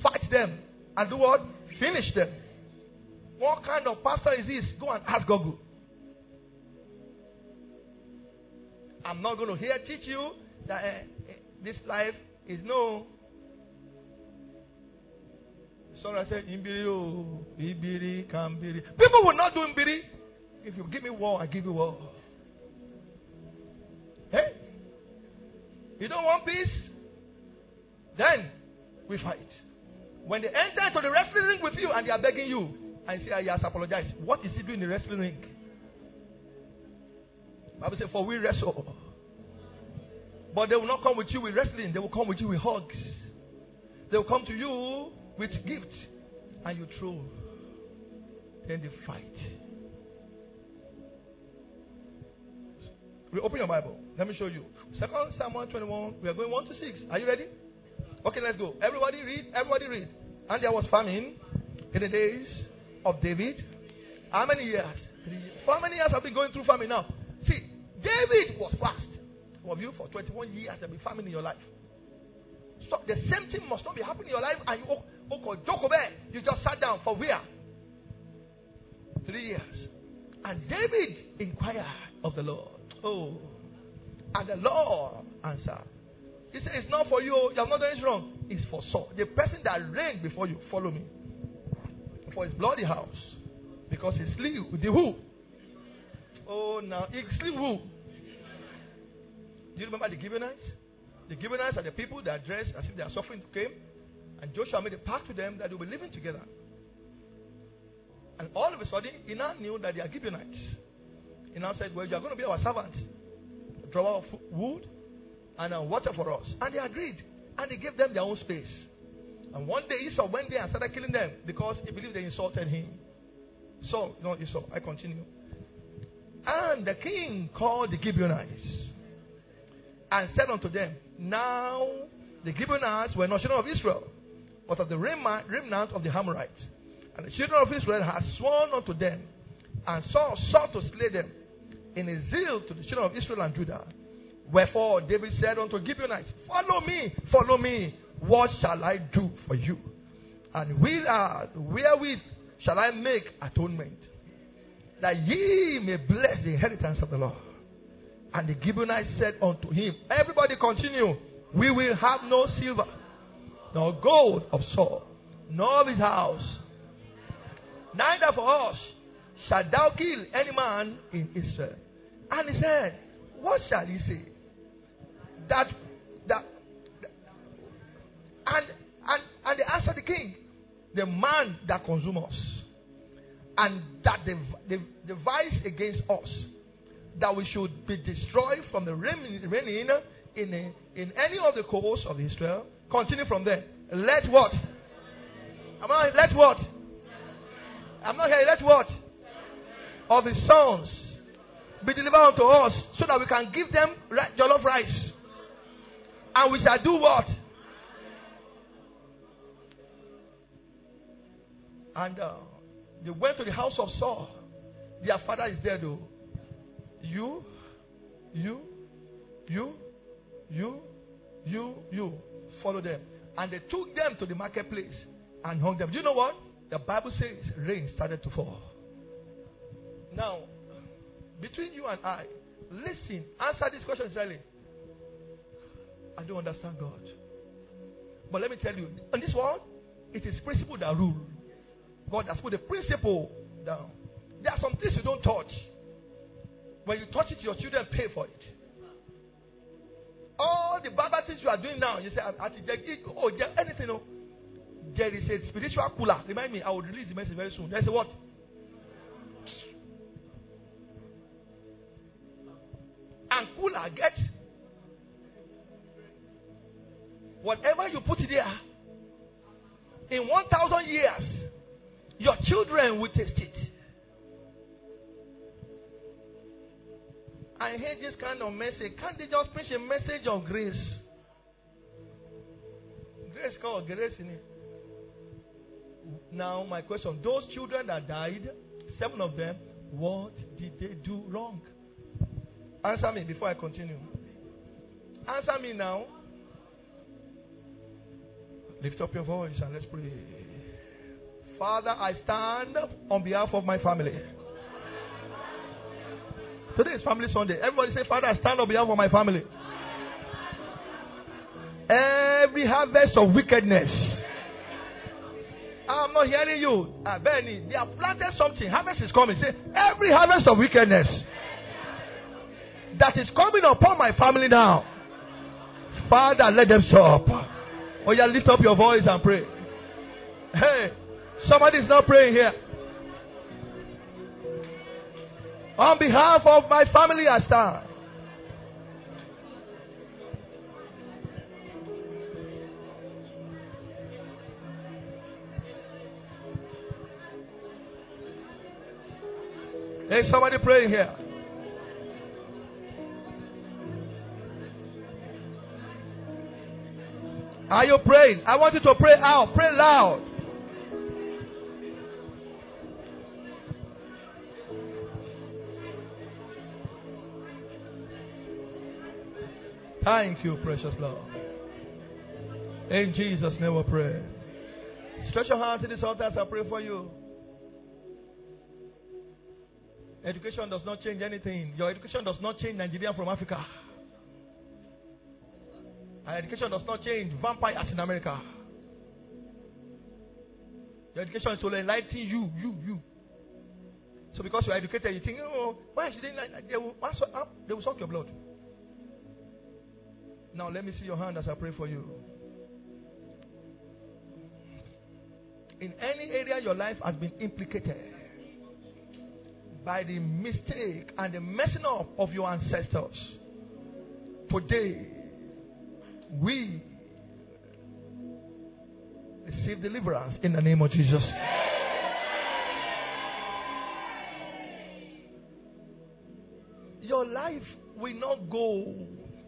Fight them. And do what? Finish them. What kind of pastor is this? Go and ask Google. I'm not going to here teach you that uh, this life is no. Sorry, I said imbiri oh, ibiri kambiri. People will not do imbiri. If you give me war, I give you war. You don't want peace? Then we fight. When they enter into the wrestling ring with you and they are begging you, and say, I has apologized. What is he doing in the wrestling ring? Bible says, For we wrestle. But they will not come with you with wrestling, they will come with you with hugs. They will come to you with gifts, and you throw. Then they fight. We open your Bible. Let me show you. Second Samuel 21. We are going 1 to 6. Are you ready? Okay, let's go. Everybody read. Everybody read. And there was famine in the days of David. How many years? Three. For how many years have been going through famine now? See, David was fast. Some of you for 21 years There have been famine in your life. So the same thing must not be happening in your life and you oh, oh, you just sat down for where? Three years. And David inquired of the Lord. Oh. And the Lord answered. He said, It's not for you. You have not done wrong. It's for Saul. The person that reigned before you. Follow me for his bloody house. Because he slew the who? Oh, now he slew who? Do you remember the Gibeonites? The Gibeonites are the people that dressed as if they are suffering came. And Joshua made a pact with them that they will be living together. And all of a sudden, he now knew that they are Gibeonites. He now said, Well, you are going to be our servant. Draw of wood and uh, water for us. And they agreed. And he gave them their own space. And one day Esau went there and started killing them because he believed they insulted him. So, no, Esau, I continue. And the king called the Gibeonites and said unto them, Now the Gibeonites were not children of Israel, but of the remnant of the Amorites. And the children of Israel had sworn unto them, and Saul sought to slay them in his zeal to the children of Israel and Judah. Wherefore David said unto Gibeonites, Follow me, follow me, what shall I do for you? And with wherewith shall I make atonement? That ye may bless the inheritance of the Lord. And the Gibeonites said unto him, Everybody continue. We will have no silver, nor gold of Saul, nor of his house. Neither for us shall thou kill any man in Israel. And he said, What shall he say? That that and, and, and they answered the king, the man that consumes us, and that they, they devised against us, that we should be destroyed from the reigning in, a, in any of the coasts of Israel. Continue from there. Let what? Am I, let what? I'm not here. Let what? Of his sons be delivered unto us so that we can give them jollof rice. And we shall do what? And uh, they went to the house of Saul. Their father is there though. You, you, you, you, you, you. Follow them. And they took them to the marketplace and hung them. Do you know what? The Bible says rain started to fall. Now, between you and I, listen, answer this question sincerely. I don't understand God. But let me tell you, in this world, it is principle that rule. God has put a principle down. There are some things you don't touch. When you touch it, your children pay for it. All the bad things you are doing now, you say, I oh, anything. No. There is a spiritual cooler. Remind me, I will release the message very soon. There's a what? And cooler. Get whatever you put there. In 1,000 years, your children will taste it. I hate this kind of message. Can't they just preach a message of grace? Grace called grace in it. Now, my question those children that died, seven of them, what did they do wrong? Answer me before I continue. Answer me now. Lift up your voice and let's pray. Father, I stand on behalf of my family. Today is Family Sunday. Everybody say, Father, I stand on behalf of my family. Every harvest of wickedness. I'm not hearing you. Benny, they have planted something. Harvest is coming. Say, every harvest of wickedness that is coming upon my family now. Father, let them stop. Oh, yeah, lift up your voice and pray. Hey, somebody's not praying here. On behalf of my family, I stand. Hey, somebody praying here. Are you praying? I want you to pray out. Pray loud. Thank you, precious Lord. In Jesus' name we pray. Stretch your hand to this altar as I pray for you. Education does not change anything. Your education does not change Nigeria from Africa. Education does not change vampires in America. Your education is to enlighten you, you, you. So because you are educated, you think, oh, why should they? They will, they will suck your blood. Now let me see your hand as I pray for you. In any area your life has been implicated by the mistake and the messing up of your ancestors, today we receive deliverance in the name of Jesus. Your life will not go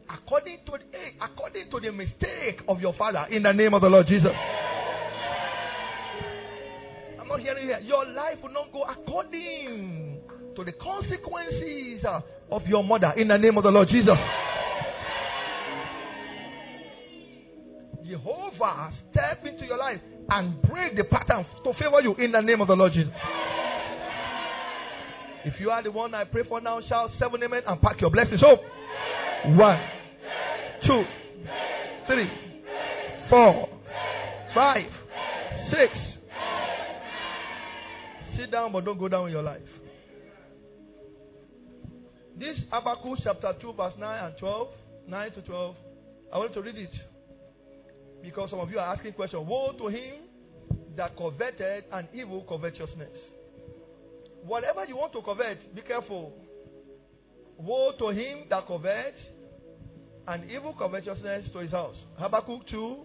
according to the, according to the mistake of your father in the name of the Lord Jesus. I'm not hearing here. Your life will not go according to the consequences of your mother in the name of the Lord Jesus. Step into your life and break the pattern to favor you in the name of the Lord Jesus. If you are the one I pray for now, shout seven amen and pack your blessings up. One, two, three, four, five, six. Sit down, but don't go down in your life. This Habakkuk chapter 2, verse 9 and 12, 9 to 12, I want to read it. Because some of you are asking questions. Woe to him that coveted an evil covetousness. Whatever you want to covet, be careful. Woe to him that covets an evil covetousness to his house. Habakkuk 2,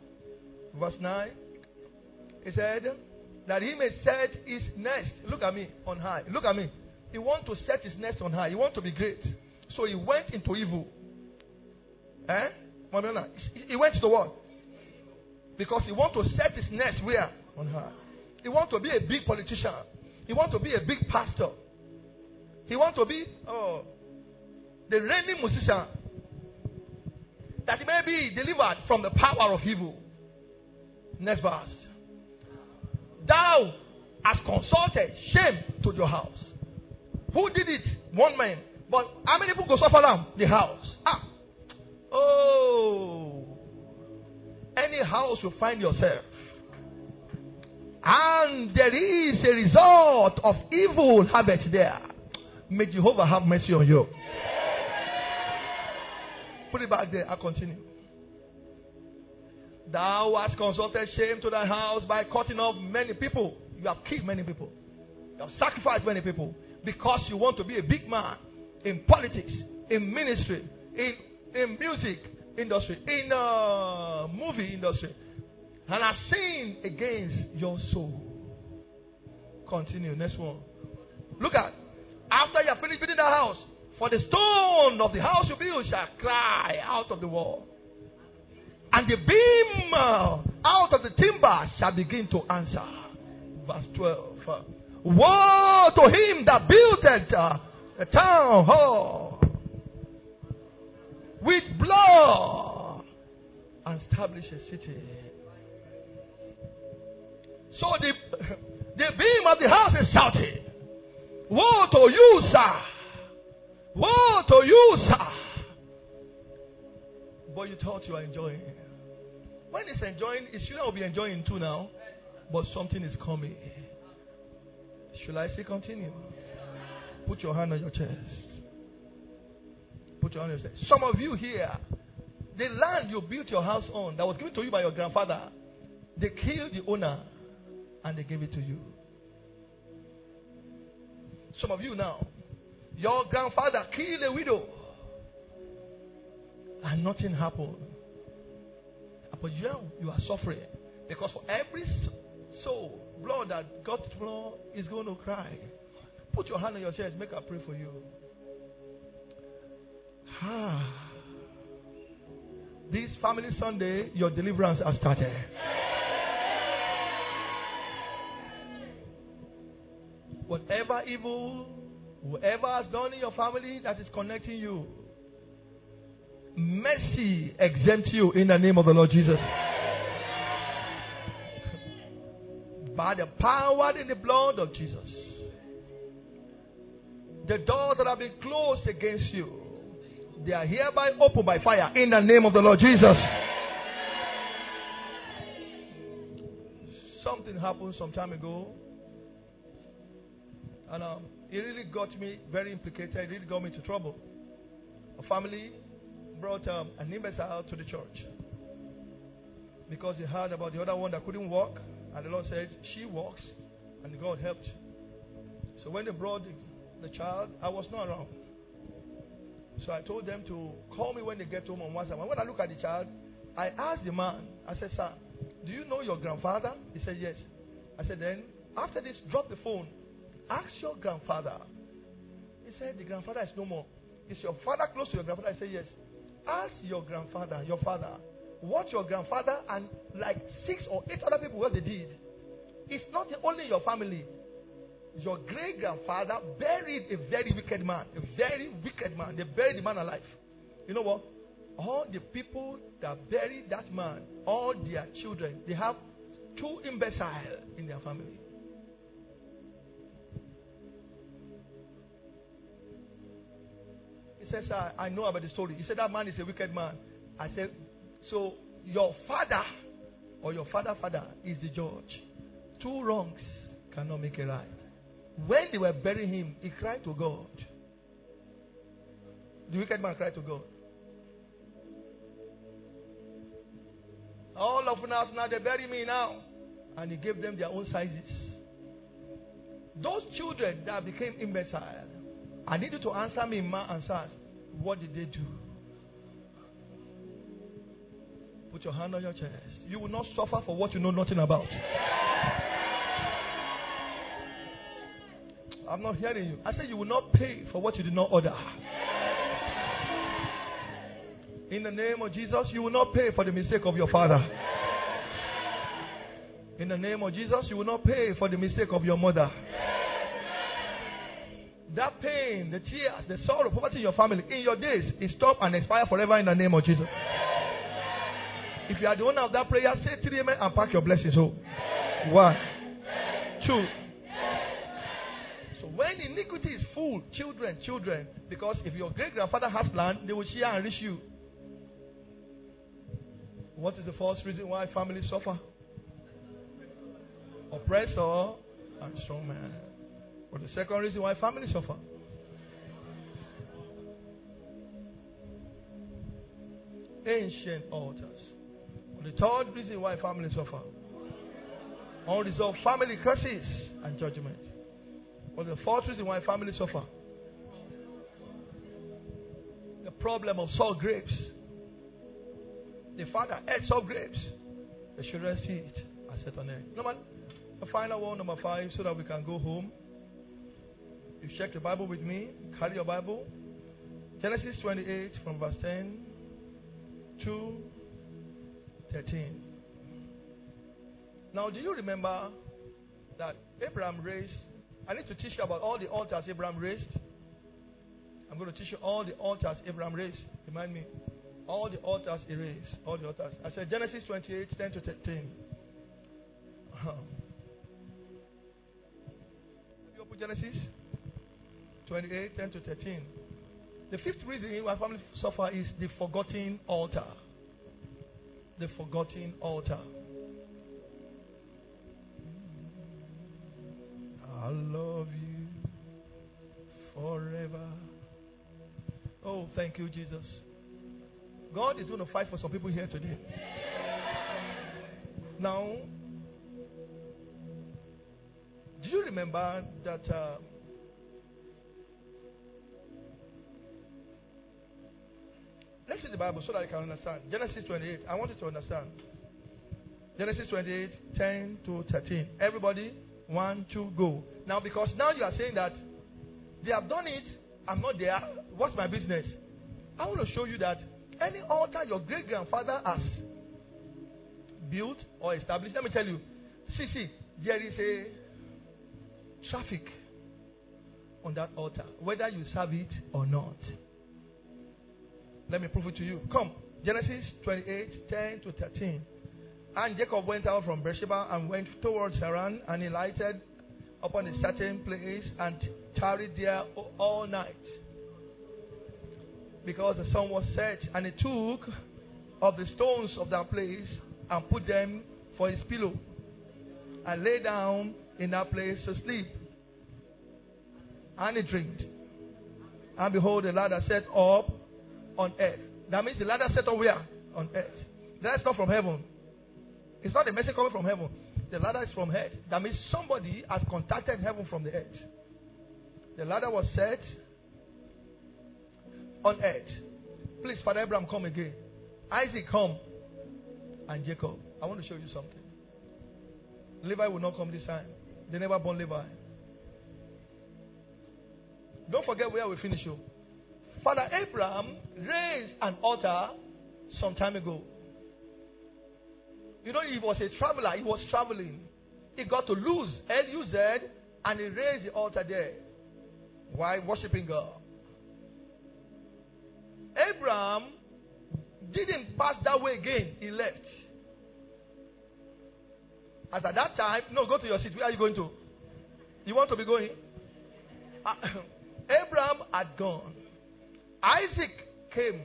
verse 9. He said, that he may set his nest, look at me, on high. Look at me. He want to set his nest on high. He want to be great. So he went into evil. Eh? He went to what? Because he want to set his nest where? On high. He want to be a big politician. He want to be a big pastor. He want to be oh, the reigning musician. That he may be delivered from the power of evil. Next verse. Thou hast consulted shame to your house. Who did it? One man. But how many people go suffer now? The house. Ah. Oh any house you find yourself, and there is a result of evil habits there, may Jehovah have mercy on you. Put it back there. i continue. Thou hast consulted shame to thy house by cutting off many people. You have killed many people. You have sacrificed many people because you want to be a big man. in politics, in ministry, in, in music industry, in uh, movie industry, and are sinned against your soul. Continue. Next one. Look at after you have finished building the house, for the stone of the house you build shall cry out of the wall. And the beam uh, out of the timber shall begin to answer. Verse 12. Woe to him that builded uh, a town hall with blood and establish a city. So the, the beam of the house is shouting, Woe to you, sir! Woe to you, sir! But you thought you were enjoying. When it's enjoying, it should not be enjoying too now, but something is coming. Should I say continue? Put your hand on your chest. Put your hand on your chest. Some of you here, the land you built your house on that was given to you by your grandfather, they killed the owner and they gave it to you. Some of you now, your grandfather killed a widow and nothing happened. But you, you are suffering because for every soul, blood that got flow is going to cry. Put your hand on your chest. Make a pray for you. Ah. <sighs> This family Sunday, your deliverance has started. Whatever evil, whoever has done in your family that is connecting you, mercy exempt you in the name of the Lord Jesus. By the power in the blood of Jesus. The doors that have been closed against you, they are hereby opened by fire in the name of the Lord Jesus. Something happened some time ago and um, it really got me very implicated. It really got me into trouble. A family brought um, an imbecile to the church because they heard about the other one that couldn't walk. And the Lord said, She walks, and God helped. So when they brought the, the child, I was not around. So I told them to call me when they get home on WhatsApp. And when I look at the child, I asked the man, I said, Sir, do you know your grandfather? He said, Yes. I said, Then, after this, drop the phone Ask your grandfather. He said, The grandfather is no more. Is your father close to your grandfather? I said, Yes. Ask your grandfather, your father, what your grandfather and like six or eight other people what they did. It's not only your family. Your great grandfather buried a very wicked man. A very wicked man. They buried the man alive. You know what? All the people that buried that man, all their children, they have two imbeciles in their family. He says, I, I know about the story. He said, That man is a wicked man. I said, So your father or your father father is the judge. Two wrongs cannot make a right. When they were burying him, he cried to God. The wicked man cried to God. All of us now they bury me now. And he gave them their own sizes. Those children that became imbecile, I need you to answer me, ma answers. What did they do? Put your hand on your chest. You will not suffer for what you know nothing about. I'm not hearing you. I said you will not pay for what you did not order. In the name of Jesus, you will not pay for the mistake of your father. In the name of Jesus, you will not pay for the mistake of your mother. That pain, the tears, the sorrow, poverty in your family, in your days, is stop and expire forever in the name of Jesus. If you are the owner of that prayer, say three amen and pack your blessings home. One, two. When iniquity is full, children, children, because if your great grandfather has land, they will share and reach you. What is the first reason why families suffer? Oppressor and strong man. But the second reason why families suffer. Ancient altars. the third reason why families suffer. Unresolved family curses and judgment. But the fourth reason why families suffer. The problem of sour grapes. The father ate sour grapes. The children see it. I said on it. Number, the final one, number five, so that we can go home. You check the Bible with me. Carry your Bible. Genesis 28 from verse 10 to 13. Now, do you remember that Abraham raised? I need to teach you about all the altars Abraham raised. I'm going to teach you all the altars Abraham raised. Remind me. All the altars he raised. All the altars. I said Genesis 28, 10 to 13. Um, Have you opened Genesis? 28, 10 to 13. The fifth reason why family suffer is the forgotten altar. The forgotten altar. I love you forever. Oh, thank you, Jesus. God is going to fight for some people here today. Now, do you remember that? Uh, let's read the Bible so that you can understand. Genesis 28. I want you to understand. Genesis 28, 10 to 13. Everybody, one, two, go. Now, because now you are saying that they have done it, I'm not there. What's my business? I want to show you that any altar your great grandfather has built or established, let me tell you, see, see, there is a traffic on that altar, whether you serve it or not. Let me prove it to you. Come, Genesis 28 10 to 13. And Jacob went out from Beersheba and went towards Haran, and he lighted upon a certain place and tarried there all night. Because the sun was set, and he took of the stones of that place and put them for his pillow, and lay down in that place to sleep. And he dreamed. And behold, the ladder set up on earth. That means the ladder set up where? On earth. That's not from heaven. It's not a message coming from heaven. The ladder is from earth. That means somebody has contacted heaven from the earth. The ladder was set on earth. Please, Father Abraham, come again. Isaac, come. And Jacob. I want to show you something. Levi will not come this time. They never born Levi. Don't forget where we finish you. Father Abraham raised an altar some time ago. You know, he was a traveler. He was traveling. He got to Luz L-U-Z, and he raised the altar there. Why? Worshipping God. Abraham didn't pass that way again. He left. As at that time, no, go to your seat. Where are you going to? You want to be going? Uh, <clears throat> Abraham had gone. Isaac came.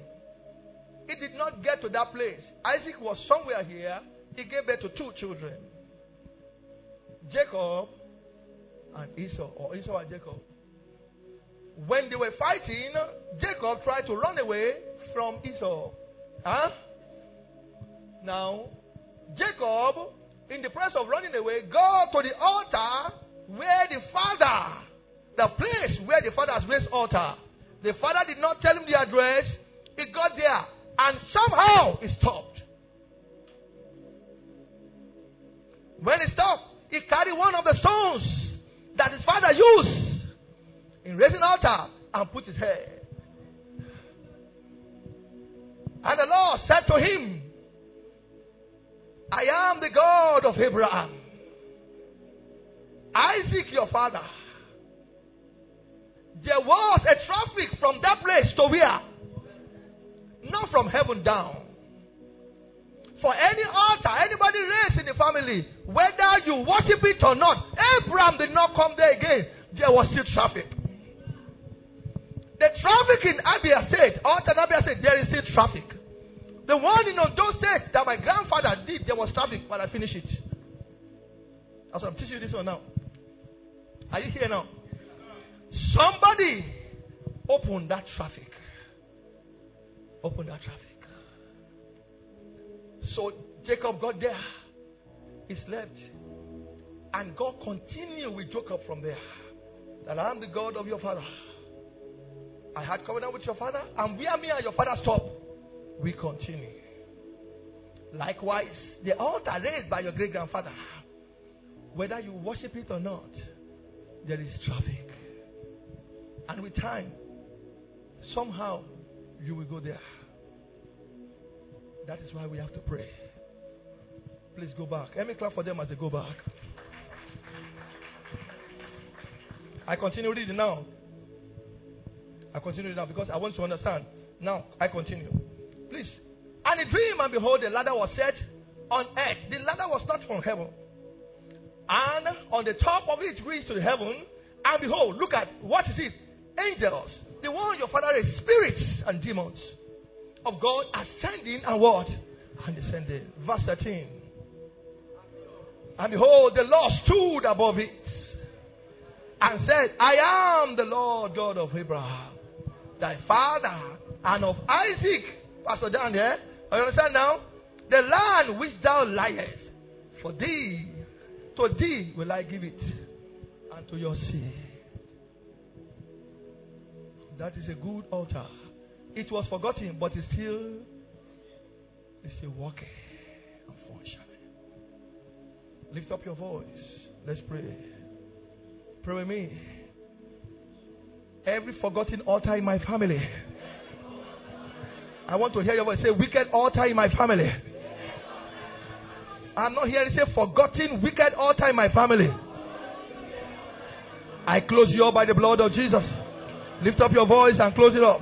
He did not get to that place. Isaac was somewhere here. He gave birth to two children Jacob and Esau, or Esau and Jacob. When they were fighting, Jacob tried to run away from Esau. Huh? Now, Jacob, in the process of running away, go to the altar where the father, the place where the father's raised altar. The father did not tell him the address. He got there and somehow he stopped. When he stopped, he carried one of the stones that his father used in raising altar and put his head. And the Lord said to him, I am the God of Abraham, Isaac your father. There was a traffic from that place to where? Not from heaven down. For any altar, anybody raised in the family, whether you worship it or not, Abraham did not come there again. There was still traffic. The traffic in Abia State, altar in Abia State, there is still traffic. The one in those states that my grandfather did, there was traffic, but I finished it. What I'm teaching you this one now. Are you here now? Somebody open that traffic. Open that traffic. So Jacob got there. He slept. And God continued with Jacob from there. That I am the God of your father. I had covenant with your father, and where me and your father stop, we continue. Likewise, the altar raised by your great grandfather, whether you worship it or not, there is traffic. And with time, somehow you will go there. That is why we have to pray. Please go back. Let me clap for them as they go back. I continue reading now. I continue now because I want to understand. Now, I continue. Please. And a dream, and behold, the ladder was set on earth. The ladder was not from heaven. And on the top of it reached to the heaven. And behold, look at what is it? Angels. The one your father is spirits and demons of God ascending and what? And descending. Verse 13. And behold, the Lord stood above it and said, I am the Lord God of Abraham, thy father, and of Isaac. Pastor down there. You understand now? The land which thou liest, for thee, to thee will I give it, and to your seed. That is a good altar. It was forgotten, but it's still it's still working functioning. Lift up your voice. Let's pray. Pray with me. Every forgotten altar in my family. I want to hear your voice say, wicked altar in my family. I'm not hearing say forgotten wicked altar in my family. I close you up by the blood of Jesus. Lift up your voice and close it up.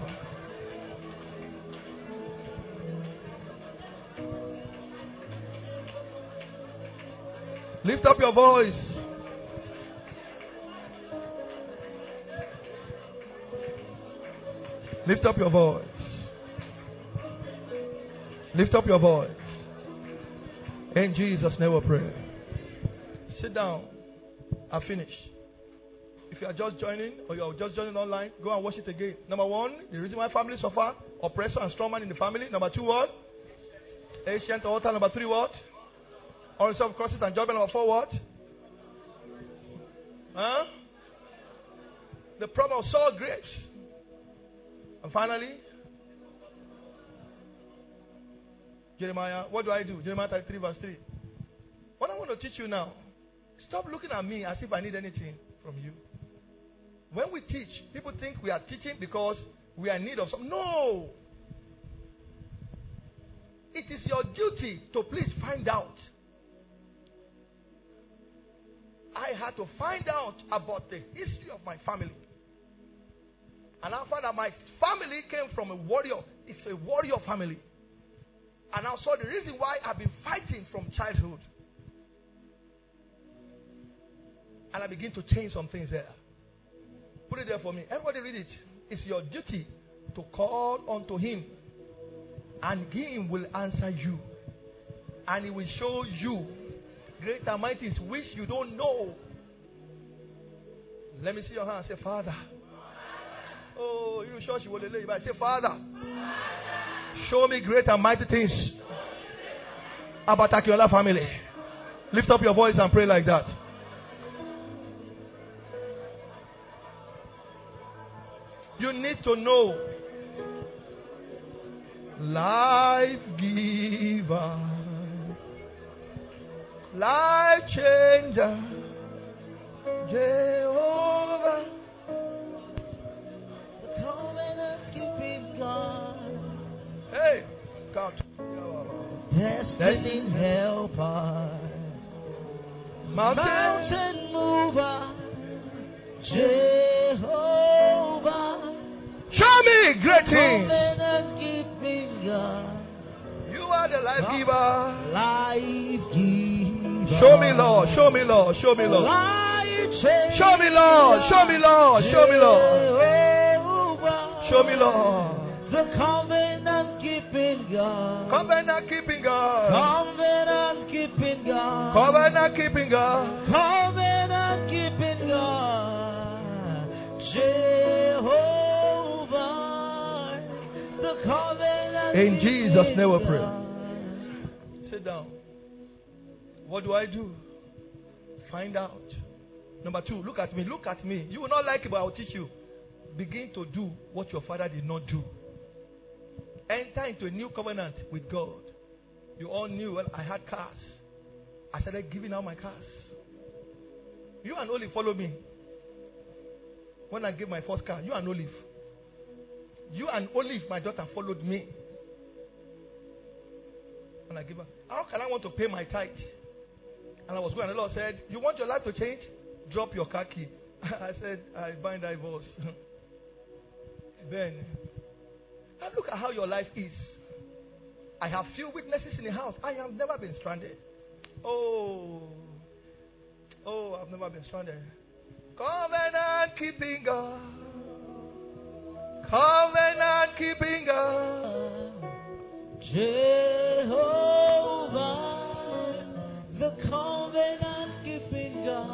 Lift up your voice. Lift up your voice. Lift up your voice. In Jesus' name we pray. Sit down. I finished. If you are just joining or you are just joining online, go and watch it again. Number one, the reason why families suffer, oppressor and strong man in the family. Number two, what? Ancient altar. Number three, what? On of crosses and judgment. Number four, what? Huh? The problem of sour grapes. And finally, Jeremiah, what do I do? Jeremiah 33, verse 3. What I want to teach you now, stop looking at me as if I need anything from you. When we teach, people think we are teaching because we are in need of something. No! It is your duty to please find out. I had to find out about the history of my family. And I found that my family came from a warrior. It's a warrior family. And I saw the reason why I've been fighting from childhood. And I begin to change some things there. Put it there for me. Everybody read it. It's your duty to call unto him. And he will answer you. And he will show you great and mighty things which you don't know. Let me see your hand. Say, Father. Oh, you sure she will lay by. Say, Father. Show me great and mighty things about Akinola family. Lift up your voice and pray like that. You need to know life giver, life changer, Jehovah, the covenant keeping God. Hey, God. Destiny helper. Mountain. Mountain mover. Jehovah. Show me great things. Covenant keeping God. You are the life giver. Life giver. Show me, Lord. Show me, Lord. Show me, Lord. Show me, Lord. Show me, Lord. Show me, Lord. Show me, Lord. The covenant keeping God. Covenant keeping God. Covenant keeping God. Covenant keeping God. Covenant keeping God. Jehovah. The covenant In Jesus' name we pray. What do I do? Find out. Number two, look at me. Look at me. You will not like it, but I will teach you. begin to do what your father did not do. Enter into a new covenant with God. You all knew when I had cars. I started giving out my cars. You and Olive follow me. When I gave my first car, you and Olive. You and Olive, my daughter, followed me. When I gave her, how can I want to pay my tithe? And I was going, the Lord said, You want your life to change? Drop your car key. <laughs> I said, I bind divorce. <laughs> then, now look at how your life is. I have few witnesses in the house. I have never been stranded. Oh, oh, I've never been stranded. Covenant keeping God. Covenant keeping God. Jehovah,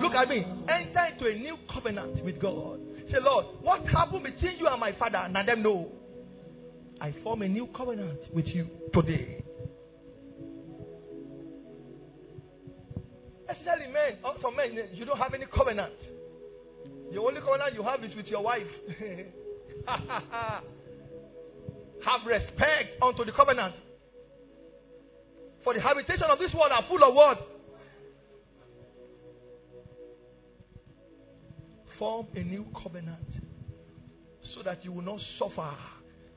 Look at me. Enter into a new covenant with God. Say, Lord, what happened between you and my father? And let them know. I form a new covenant with you today. Especially men, oh, some men, uh, you don't have any covenant. The only covenant you have is with your wife. <laughs> have respect unto the covenant. For the habitation of this world are full of what? Form a new covenant so that you will not suffer.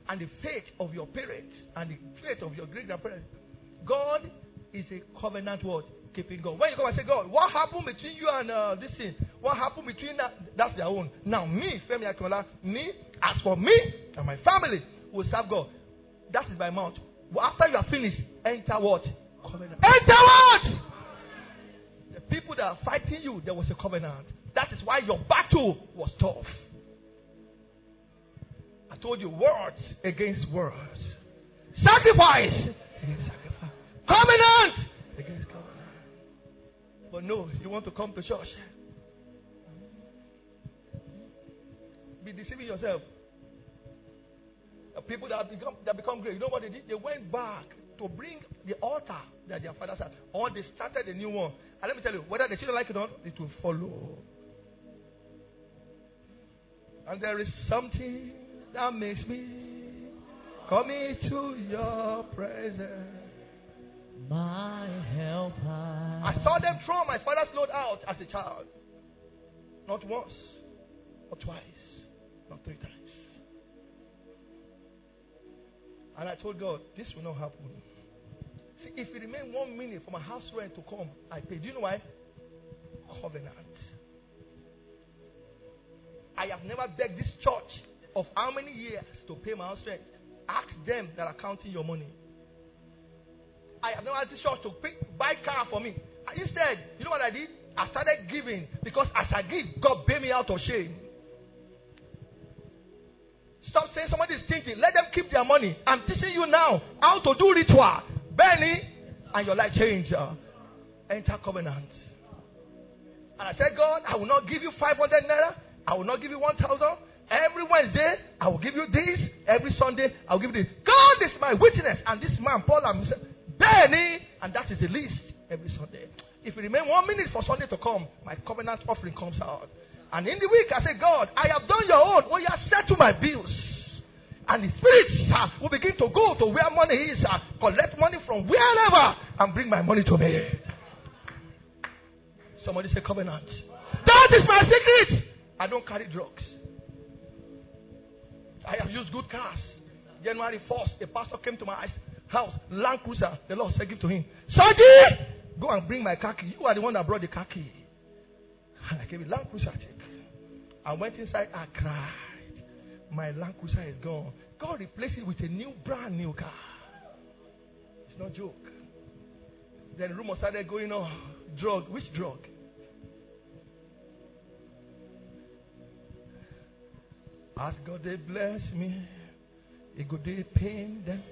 And the faith of your parents and the faith of your great grandparents. God is a covenant word keeping God. When you come and say, God, what happened between you and uh, this thing? What happened between that? That's their own. Now, me, Femi Akinola, me, as for me and my family, will serve God. That is my mouth. After you are finished, enter what? Covenant. Enter what? People that are fighting you, there was a covenant. That is why your battle was tough. I told you words against words. Sacrifice against sacrifice. Covenant against covenant. But no, you want to come to church. Be deceiving yourself. The people that become that become great, you know what they did? They went back to bring the altar that their fathers had, or they started a new one. And let me tell you, whether the children like it or not, it will follow. And there is something that makes me come into your presence. My helper. I saw them throw my father's load out as a child. Not once, not twice, not three times. And I told God, this will not happen. See, if it remain one minute for my house rent to come, I pay. Do you know why? Covenant. I have never begged this church of how many years to pay my house rent. Ask them that are counting your money. I have never asked this church to pay, buy car for me. Instead, you know what I did? I started giving because as I give, God bail me out of shame. Stop saying somebody is thinking. Let them keep their money. I'm teaching you now how to do ritual. Benny, and your life change. Uh, enter covenant. And I said, God, I will not give you 500 naira. I will not give you 1,000. Every Wednesday, I will give you this. Every Sunday, I will give you this. God is my witness. And this man, Paul, I'm Benny, and that is the least every Sunday. If you remain one minute for Sunday to come, my covenant offering comes out. And in the week, I say, God, I have done your own. Oh, you have settled my bills. And the spirits uh, will begin to go to where money is, uh, collect money from wherever, and bring my money to me. Somebody say covenant. That is my secret. I don't carry drugs. I have used good cars. January 1st, a pastor came to my house, Land Cruiser. The Lord said, Give to him. Sergeant, go and bring my key. You are the one that brought the key. And <laughs> I gave it Land Cruiser. I went inside, cried. My Land Cruiser is gone. God replaced it with a new, brand new car. It's no joke. Then rumors started going on. Drug. Which drug? As God they bless me, it go they pain them.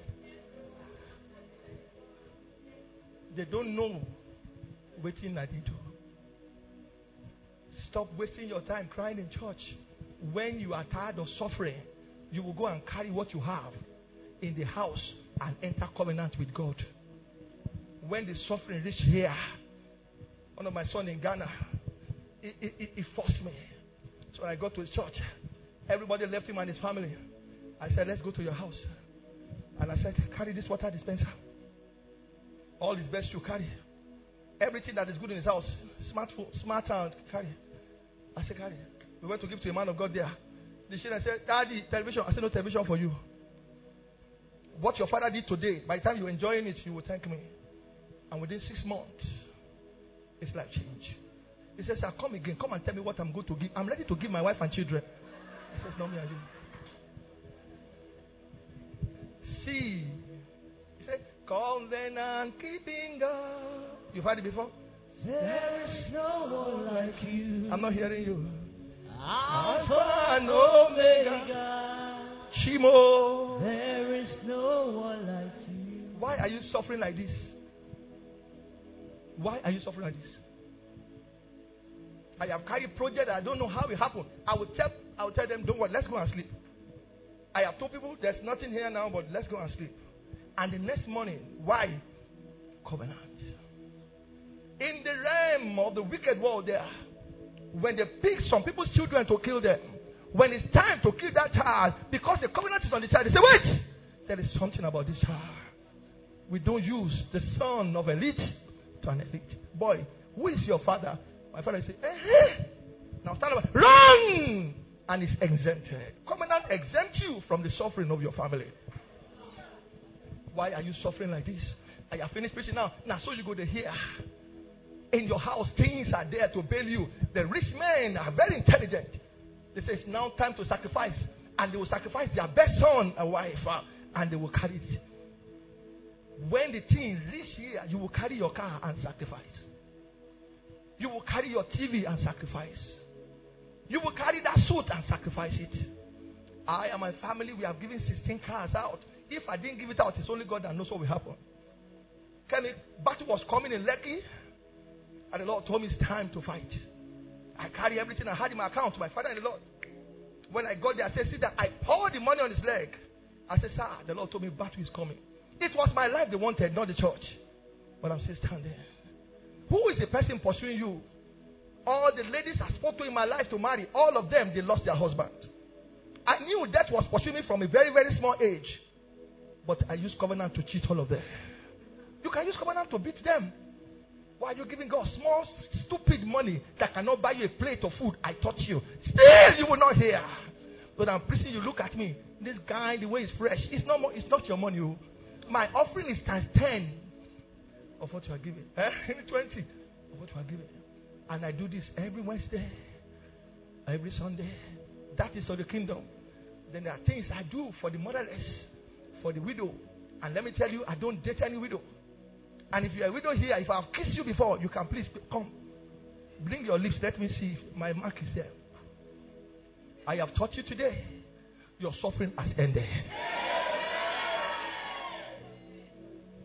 They don't know waiting I did. Stop wasting your time crying in church. When you are tired of suffering, you will go and carry what you have in the house and enter covenant with God. When the suffering reached here, one of my son in Ghana, he, he, he forced me. So I got to his church. Everybody left him and his family. I said, let's go to your house. And I said, carry this water dispenser. All his best you carry. Everything that is good in his house, smartphone, smart hand, carry. I said, carry. We went to give to a man of God there. The children said, Daddy, television. I said, no television for you. What your father did today, by the time you're enjoying it, you will thank me. And within six months, it's life change. He says, I'll come again. Come and tell me what I'm going to give. I'm ready to give my wife and children. He says, No, me and you. See. He said, Covenant keeping God. You've heard it before? There is no one like you. I'm not hearing you. Alpha and Omega. Shimo. There is no one like you. Why are you suffering like this? Why are you suffering like this? I have carried project. I don't know how it happened. I will tell. I will tell them, don't worry. Let's go and sleep. I have told people there's nothing here now, but let's go and sleep. And the next morning, why? Covenant. In the realm of the wicked world, there, when they pick some people's children to kill them, when it's time to kill that child, because the covenant is on the child, they say, wait, there is something about this child. We don't use the son of elite to an elite. Boy, who is your father? My father say, eh. Now stand up, run! And it's exempted. Covenant exempt you from the suffering of your family. Why are you suffering like this? I have finished preaching now. Now, so you go to here. In your house, things are there to bail you. The rich men are very intelligent. They say it's now time to sacrifice. And they will sacrifice their best son and wife. Uh, and they will carry it. When the things this year, you will carry your car and sacrifice. You will carry your TV and sacrifice. You will carry that suit and sacrifice it. I and my family, we have given 16 cars out. If I didn't give it out, it's only God that knows what will happen. Kenny, battle was coming in Lekki, and the Lord told me it's time to fight. I carry everything I had in my account, to my father and the Lord. When I got there, I said, See that I poured the money on his leg. I said, Sir, the Lord told me battle is coming. It was my life they wanted, not the church. But I'm still standing. Who is the person pursuing you? All the ladies I spoke to in my life to marry, all of them, they lost their husband. I knew that was pursuing me from a very, very small age. But I used covenant to cheat all of them. You can use covenant to beat them. Why are you giving God small, stupid money that cannot buy you a plate of food? I taught you. Still, you will not hear. But I'm preaching, you look at me. This guy, the way he's fresh, it's not, more, it's not your money. Oh. My offering is times 10 of what you are giving. Eh? <laughs> 20 of what you are giving. And I do this every Wednesday, every Sunday. That is for the kingdom. Then there are things I do for the motherless, for the widow. And let me tell you, I don't date any widow. And if you're a widow here, if I've kissed you before, you can please come. Bring your lips. Let me see if my mark is there. I have taught you today. Your suffering has ended.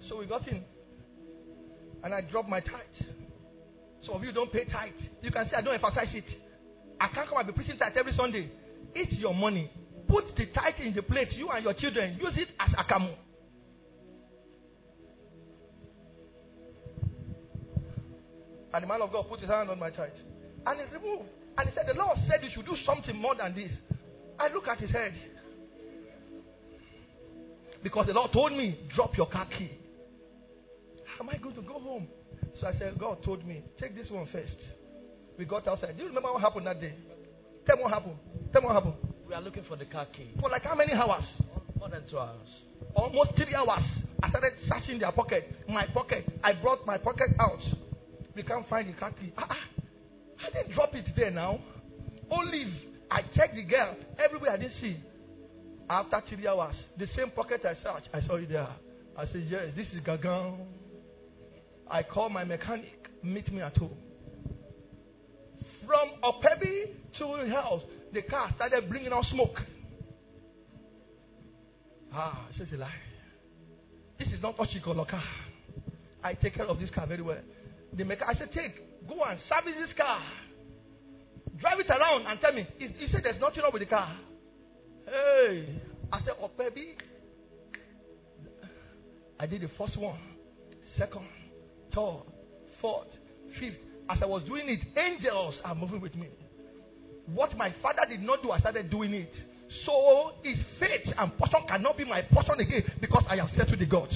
So we got in. And I dropped my tithe. Some of you don't pay tithe. You can say, I don't emphasize it. I can't come and be preaching tithe every Sunday. It's your money. Put the tithe in the plate. You and your children. Use it as akamu. And the man of God put his hand on my tithe. And he removed. And he said, The Lord said you should do something more than this. I look at his head. Because the Lord told me, drop your car key. How am I going to go home? So I said, God told me, take this one first. We got outside. Do you remember what happened that day? Tell me what happened. Tell me what happened. We are looking for the car key. For like how many hours? More than two hours. Almost three hours. I started searching their pocket. My pocket. I brought my pocket out. We can't find the car key. Ah, ah. I didn't drop it there now. Olive. I checked the girl. Everywhere I didn't see. After three hours, the same pocket I searched, I saw it there. I said, Yes, this is Gagan. I called my mechanic, meet me at home. From Opebi to the house, the car started bringing out smoke. Ah, it's a lie. This is not Ochikolo car. I take care of this car very well. The mechanic, I said, take, go and service this car. Drive it around and tell me. He, he said, there's nothing wrong with the car. Hey, I said, oh, baby. I did the first one, second, third, fourth, fifth. As I was doing it, angels are moving with me. What my father did not do, I started doing it. So his faith and portion cannot be my portion again because I have settled the gods.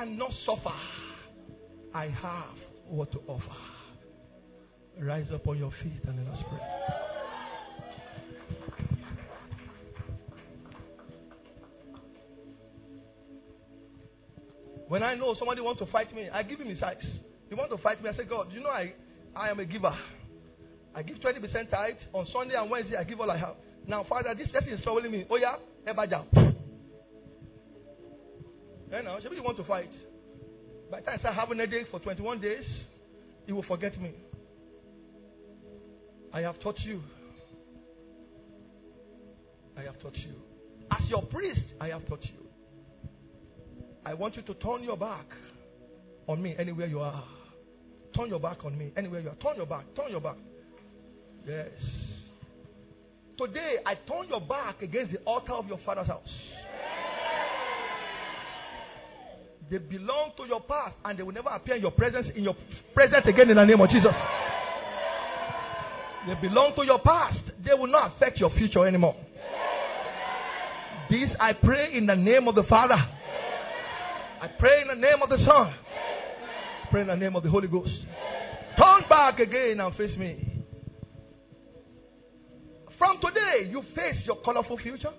Cannot suffer. I have what to offer. Rise up on your feet and let us pray. When I know somebody wants to fight me, I give him his sides. He want to fight me, I say, God, you know I, I am a giver. I give 20% tithe. On Sunday and Wednesday, I give all I have. Now, Father, this person is troubling me. Oh, yeah? Ebaja. You know, somebody want to fight. By the time I start having a day for 21 days, you will forget me. I have taught you. I have taught you. As your priest, I have taught you. I want you to turn your back on me anywhere you are. Turn your back on me anywhere you are. Turn your back. Turn your back. Yes. Today, I turn your back against the altar of your father's house. They belong to your past and they will never appear in your presence in your presence again in the name of Jesus. They belong to your past. They will not affect your future anymore. This I pray in the name of the Father. I pray in the name of the Son. I pray in the name of the Holy Ghost. Turn back again and face me. From today, you face your colorful future.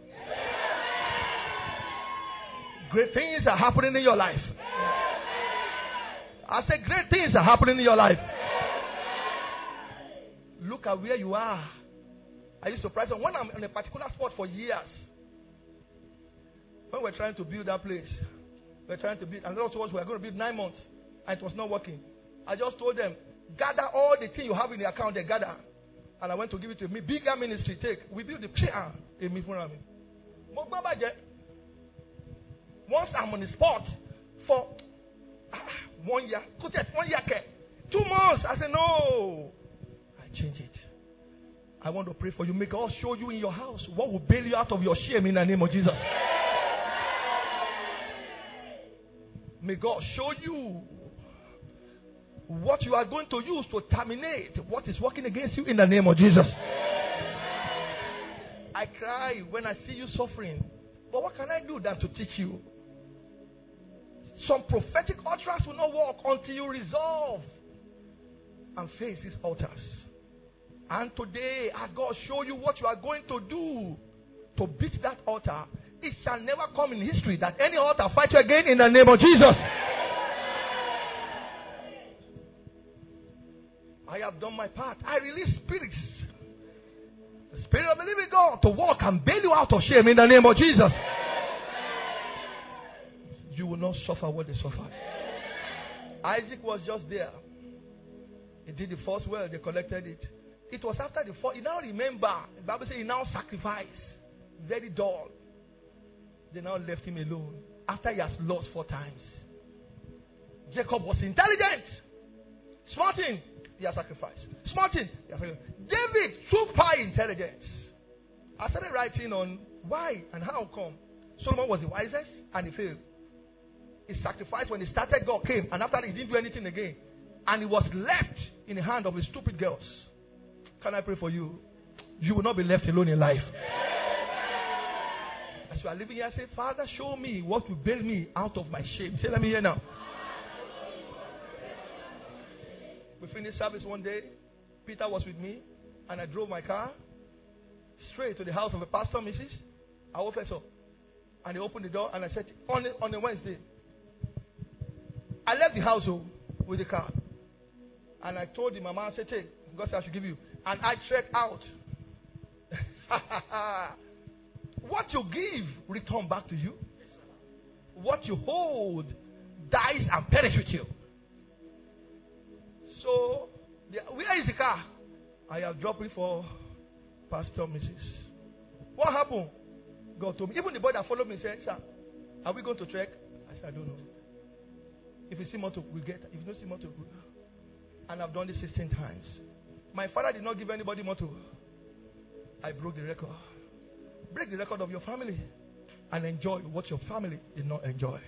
Great things are happening in your life. I say, great things are happening in your life. Look at where you are. Are you surprised? When I'm in a particular spot for years, when we're trying to build that place, we're trying to build, and of us were going to build nine months, and it was not working. I just told them, gather all the things you have in the account, they gather. And I went to give it to me. Bigger ministry, take. We build the chair in me. Once I'm on the spot for <tsk> one year, one year, two months, I said, no. I change it. I want to pray for you. May God show you in your house what will bail you out of your shame in the name of Jesus. May God show you what you are going to use to terminate what is working against you in the name of Jesus. I cry when I see you suffering. But what can I do than to teach you? Some prophetic utterance will not work until you resolve and face these altars. And today, as God show you what you are going to do to beat that altar, it shall never come in history that any altar fight you again in the name of Jesus. I have done my part. I release spirits. The spirit of the living God to walk and bail you out of shame in the name of Jesus. You not suffer what they suffered. Isaac was just there. He did the first well, they collected it. It was after the fall. He now remember. The Bible says he now sacrificed. Very dull. They now left him alone after he has lost four times. Jacob was intelligent. Smarting, he has sacrificed. Smarting, he has sacrificed. David, super intelligent. I started writing on why and how come Solomon was the wisest and he failed. He sacrificed when he started, God came, and after he didn't do anything again. And he was left in the hand of his stupid girls. Can I pray for you? You will not be left alone in life. As you are living here, I say, Father, show me what will bail me out of my shame. Say, let me hear now. We finished service one day. Peter was with me, and I drove my car straight to the house of a pastor, Mrs. Our officer. And he opened the door, and I said, on, on a Wednesday, I left the house oh, with the car. And I told the mama, I said, hey, God said I should give you. And I trekked out. <laughs> what you give, return back to you. What you hold dies and perish with you. So, where is the car? I have dropped it for Pastor Mrs. What happened? God told me. Even the boy that followed me said, Sir, are we going to trek? I said, I don't know. If you see motor, we get. If you don't see motor, and I've done this 16 times. My father did not give anybody motor. I broke the record. Break the record of your family and enjoy what your family did not enjoy.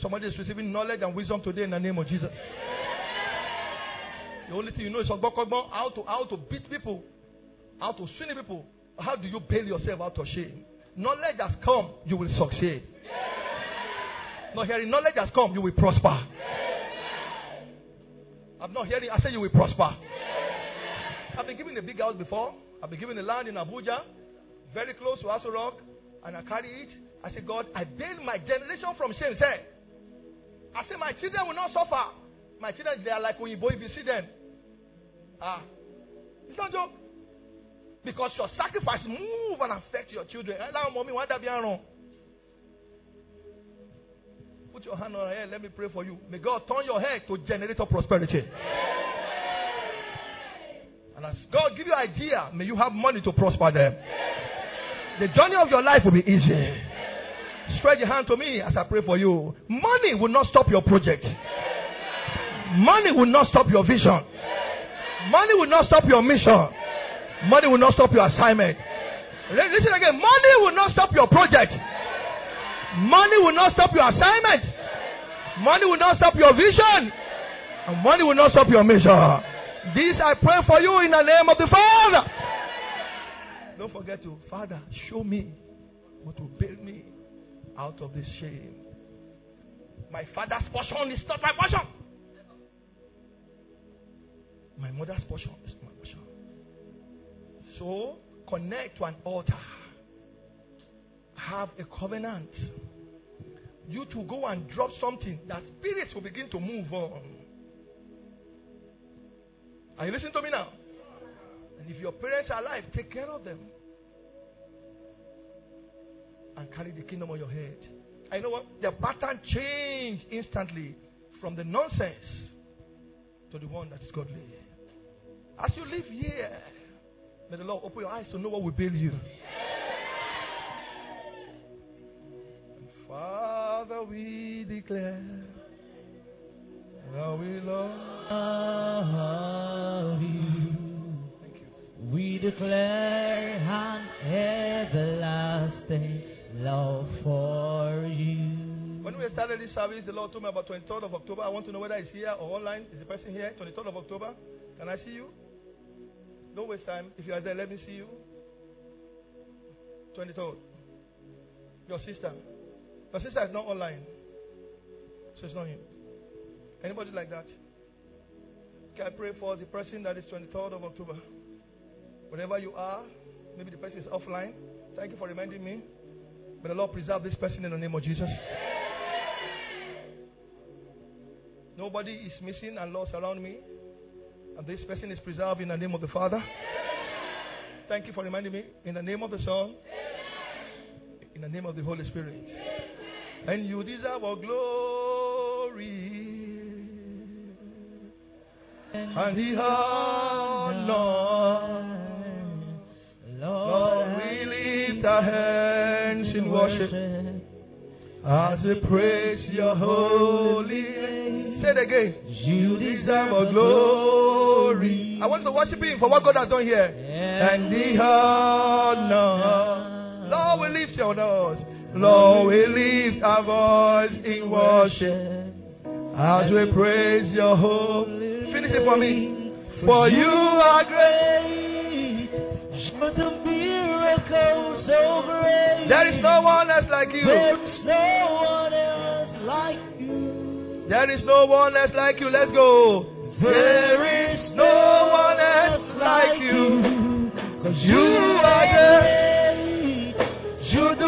Somebody is receiving knowledge and wisdom today in the name of Jesus. The only thing you know is how to how to beat people, how to swing people. How do you bail yourself out of shame? Knowledge has come, you will succeed. Not hearing knowledge has come, you will prosper. I'm not hearing. I say you will prosper. I've been given a big house before. I've been given a land in Abuja, very close to Aso Rock, and I carry it. I say, God, I bail my generation from shame. Say, I say, my children will not suffer. My children, they are like when you if you see them. Ah, it's not joke. Because your sacrifice move and affect your children. mommy, why that be wrong? Put your hand on your head. Let me pray for you. May God turn your head to generator prosperity. And as God give you idea, may you have money to prosper them. The journey of your life will be easy. Spread your hand to me as I pray for you. Money will not stop your project. Money will not stop your vision. Money will not stop your mission. Money will not stop your assignment. Listen again. Money will not stop your project. Money will not stop your assignment. Money will not stop your vision. And money will not stop your mission. This I pray for you in the name of the Father. Don't forget to, Father, show me what will build me out of this shame. My father's portion is not my portion. My mother's portion is my portion. So connect to an altar. Have a covenant. You to go and drop something that spirits will begin to move on. Are you listening to me now? And if your parents are alive, take care of them. And carry the kingdom on your head. I know what? The pattern changed instantly from the nonsense to the one that is godly. As you live here, may the Lord open your eyes to know what will build you. Father, we declare that we love you. We declare an everlasting love for you. When we started this service, the Lord told me about 23rd of October. I want to know whether it's here or online. Is the person here? 23rd of October. Can I see you? Don't waste time. If you are there, let me see you. 23rd. Your sister. Your sister is not online. So it's not him. Anybody like that? Can I pray for the person that is 23rd of October? Wherever you are, maybe the person is offline. Thank you for reminding me. May the Lord preserve this person in the name of Jesus. Nobody is missing and lost around me. And this person is preserved in the name of the Father. Thank you for reminding me. In the name of the Son. In the name of the Holy Spirit. And you deserve our glory. And the honor. Lord, we lift our hands in worship as we praise your holy name. Say it again. You deserve our glory. I want to worship Him for what God has done here. And the honor. Lord, we lift your nose. Lord, we lift our voice in worship as we praise your holy. Finish it for me. For you are great. But the miracle so great. There is no one else like you. There is no one else like you. There is no one else like you. Let's go. There is no one else like you. Cause you are great.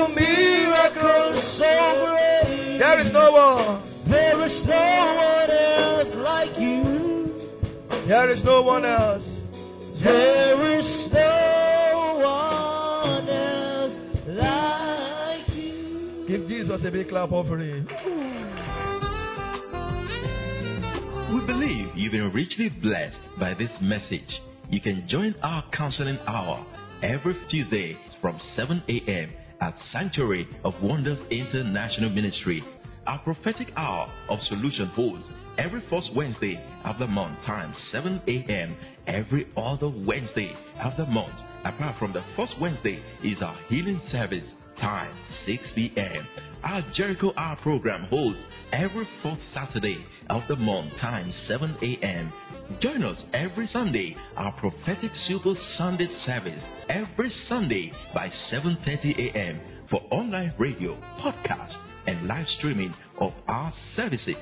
You do miracles so great. There is no one. There is no one else like you. There is no one else. There is no one else like you. Give Jesus a big clap offering. We believe you've been richly blessed by this message. You can join our counseling hour every Tuesday from 7 a.m. at Sanctuary of Wonders International Ministry. Our prophetic hour of solution holds every first Wednesday of the month times 7 a.m. every other Wednesday of the month. Apart from the first Wednesday is our healing service time 6 p.m. Our Jericho Hour program holds every fourth Saturday of the month, time 7 a.m. Join us every Sunday, our prophetic super Sunday service every Sunday by 7:30 a.m. for online radio, podcast, and live streaming of our services.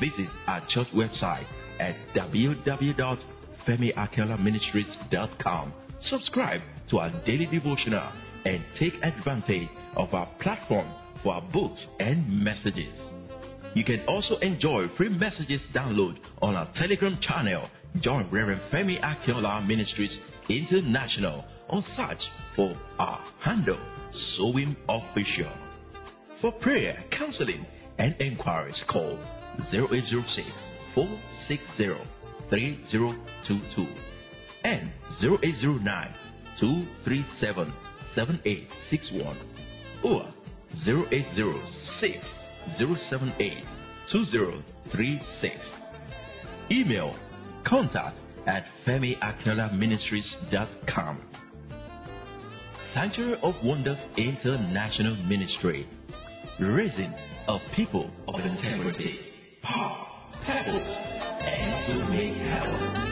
Visit our church website at www.femiakinolaministries.com. Subscribe to our daily devotional and take advantage of our platform for our books and messages. You can also enjoy free messages download on our Telegram channel. Join Reverend Femi Akinola Ministries International on search for our handle, Sowing Official. For prayer, counseling, and inquiries, call 0806 460 3022 and 0809 237 7861 or 0806 078 2036. Email contact at FemiAkinolaMinistries.com. Sanctuary of Wonders International Ministry, raising a people of integrity, power, purpose, and to make.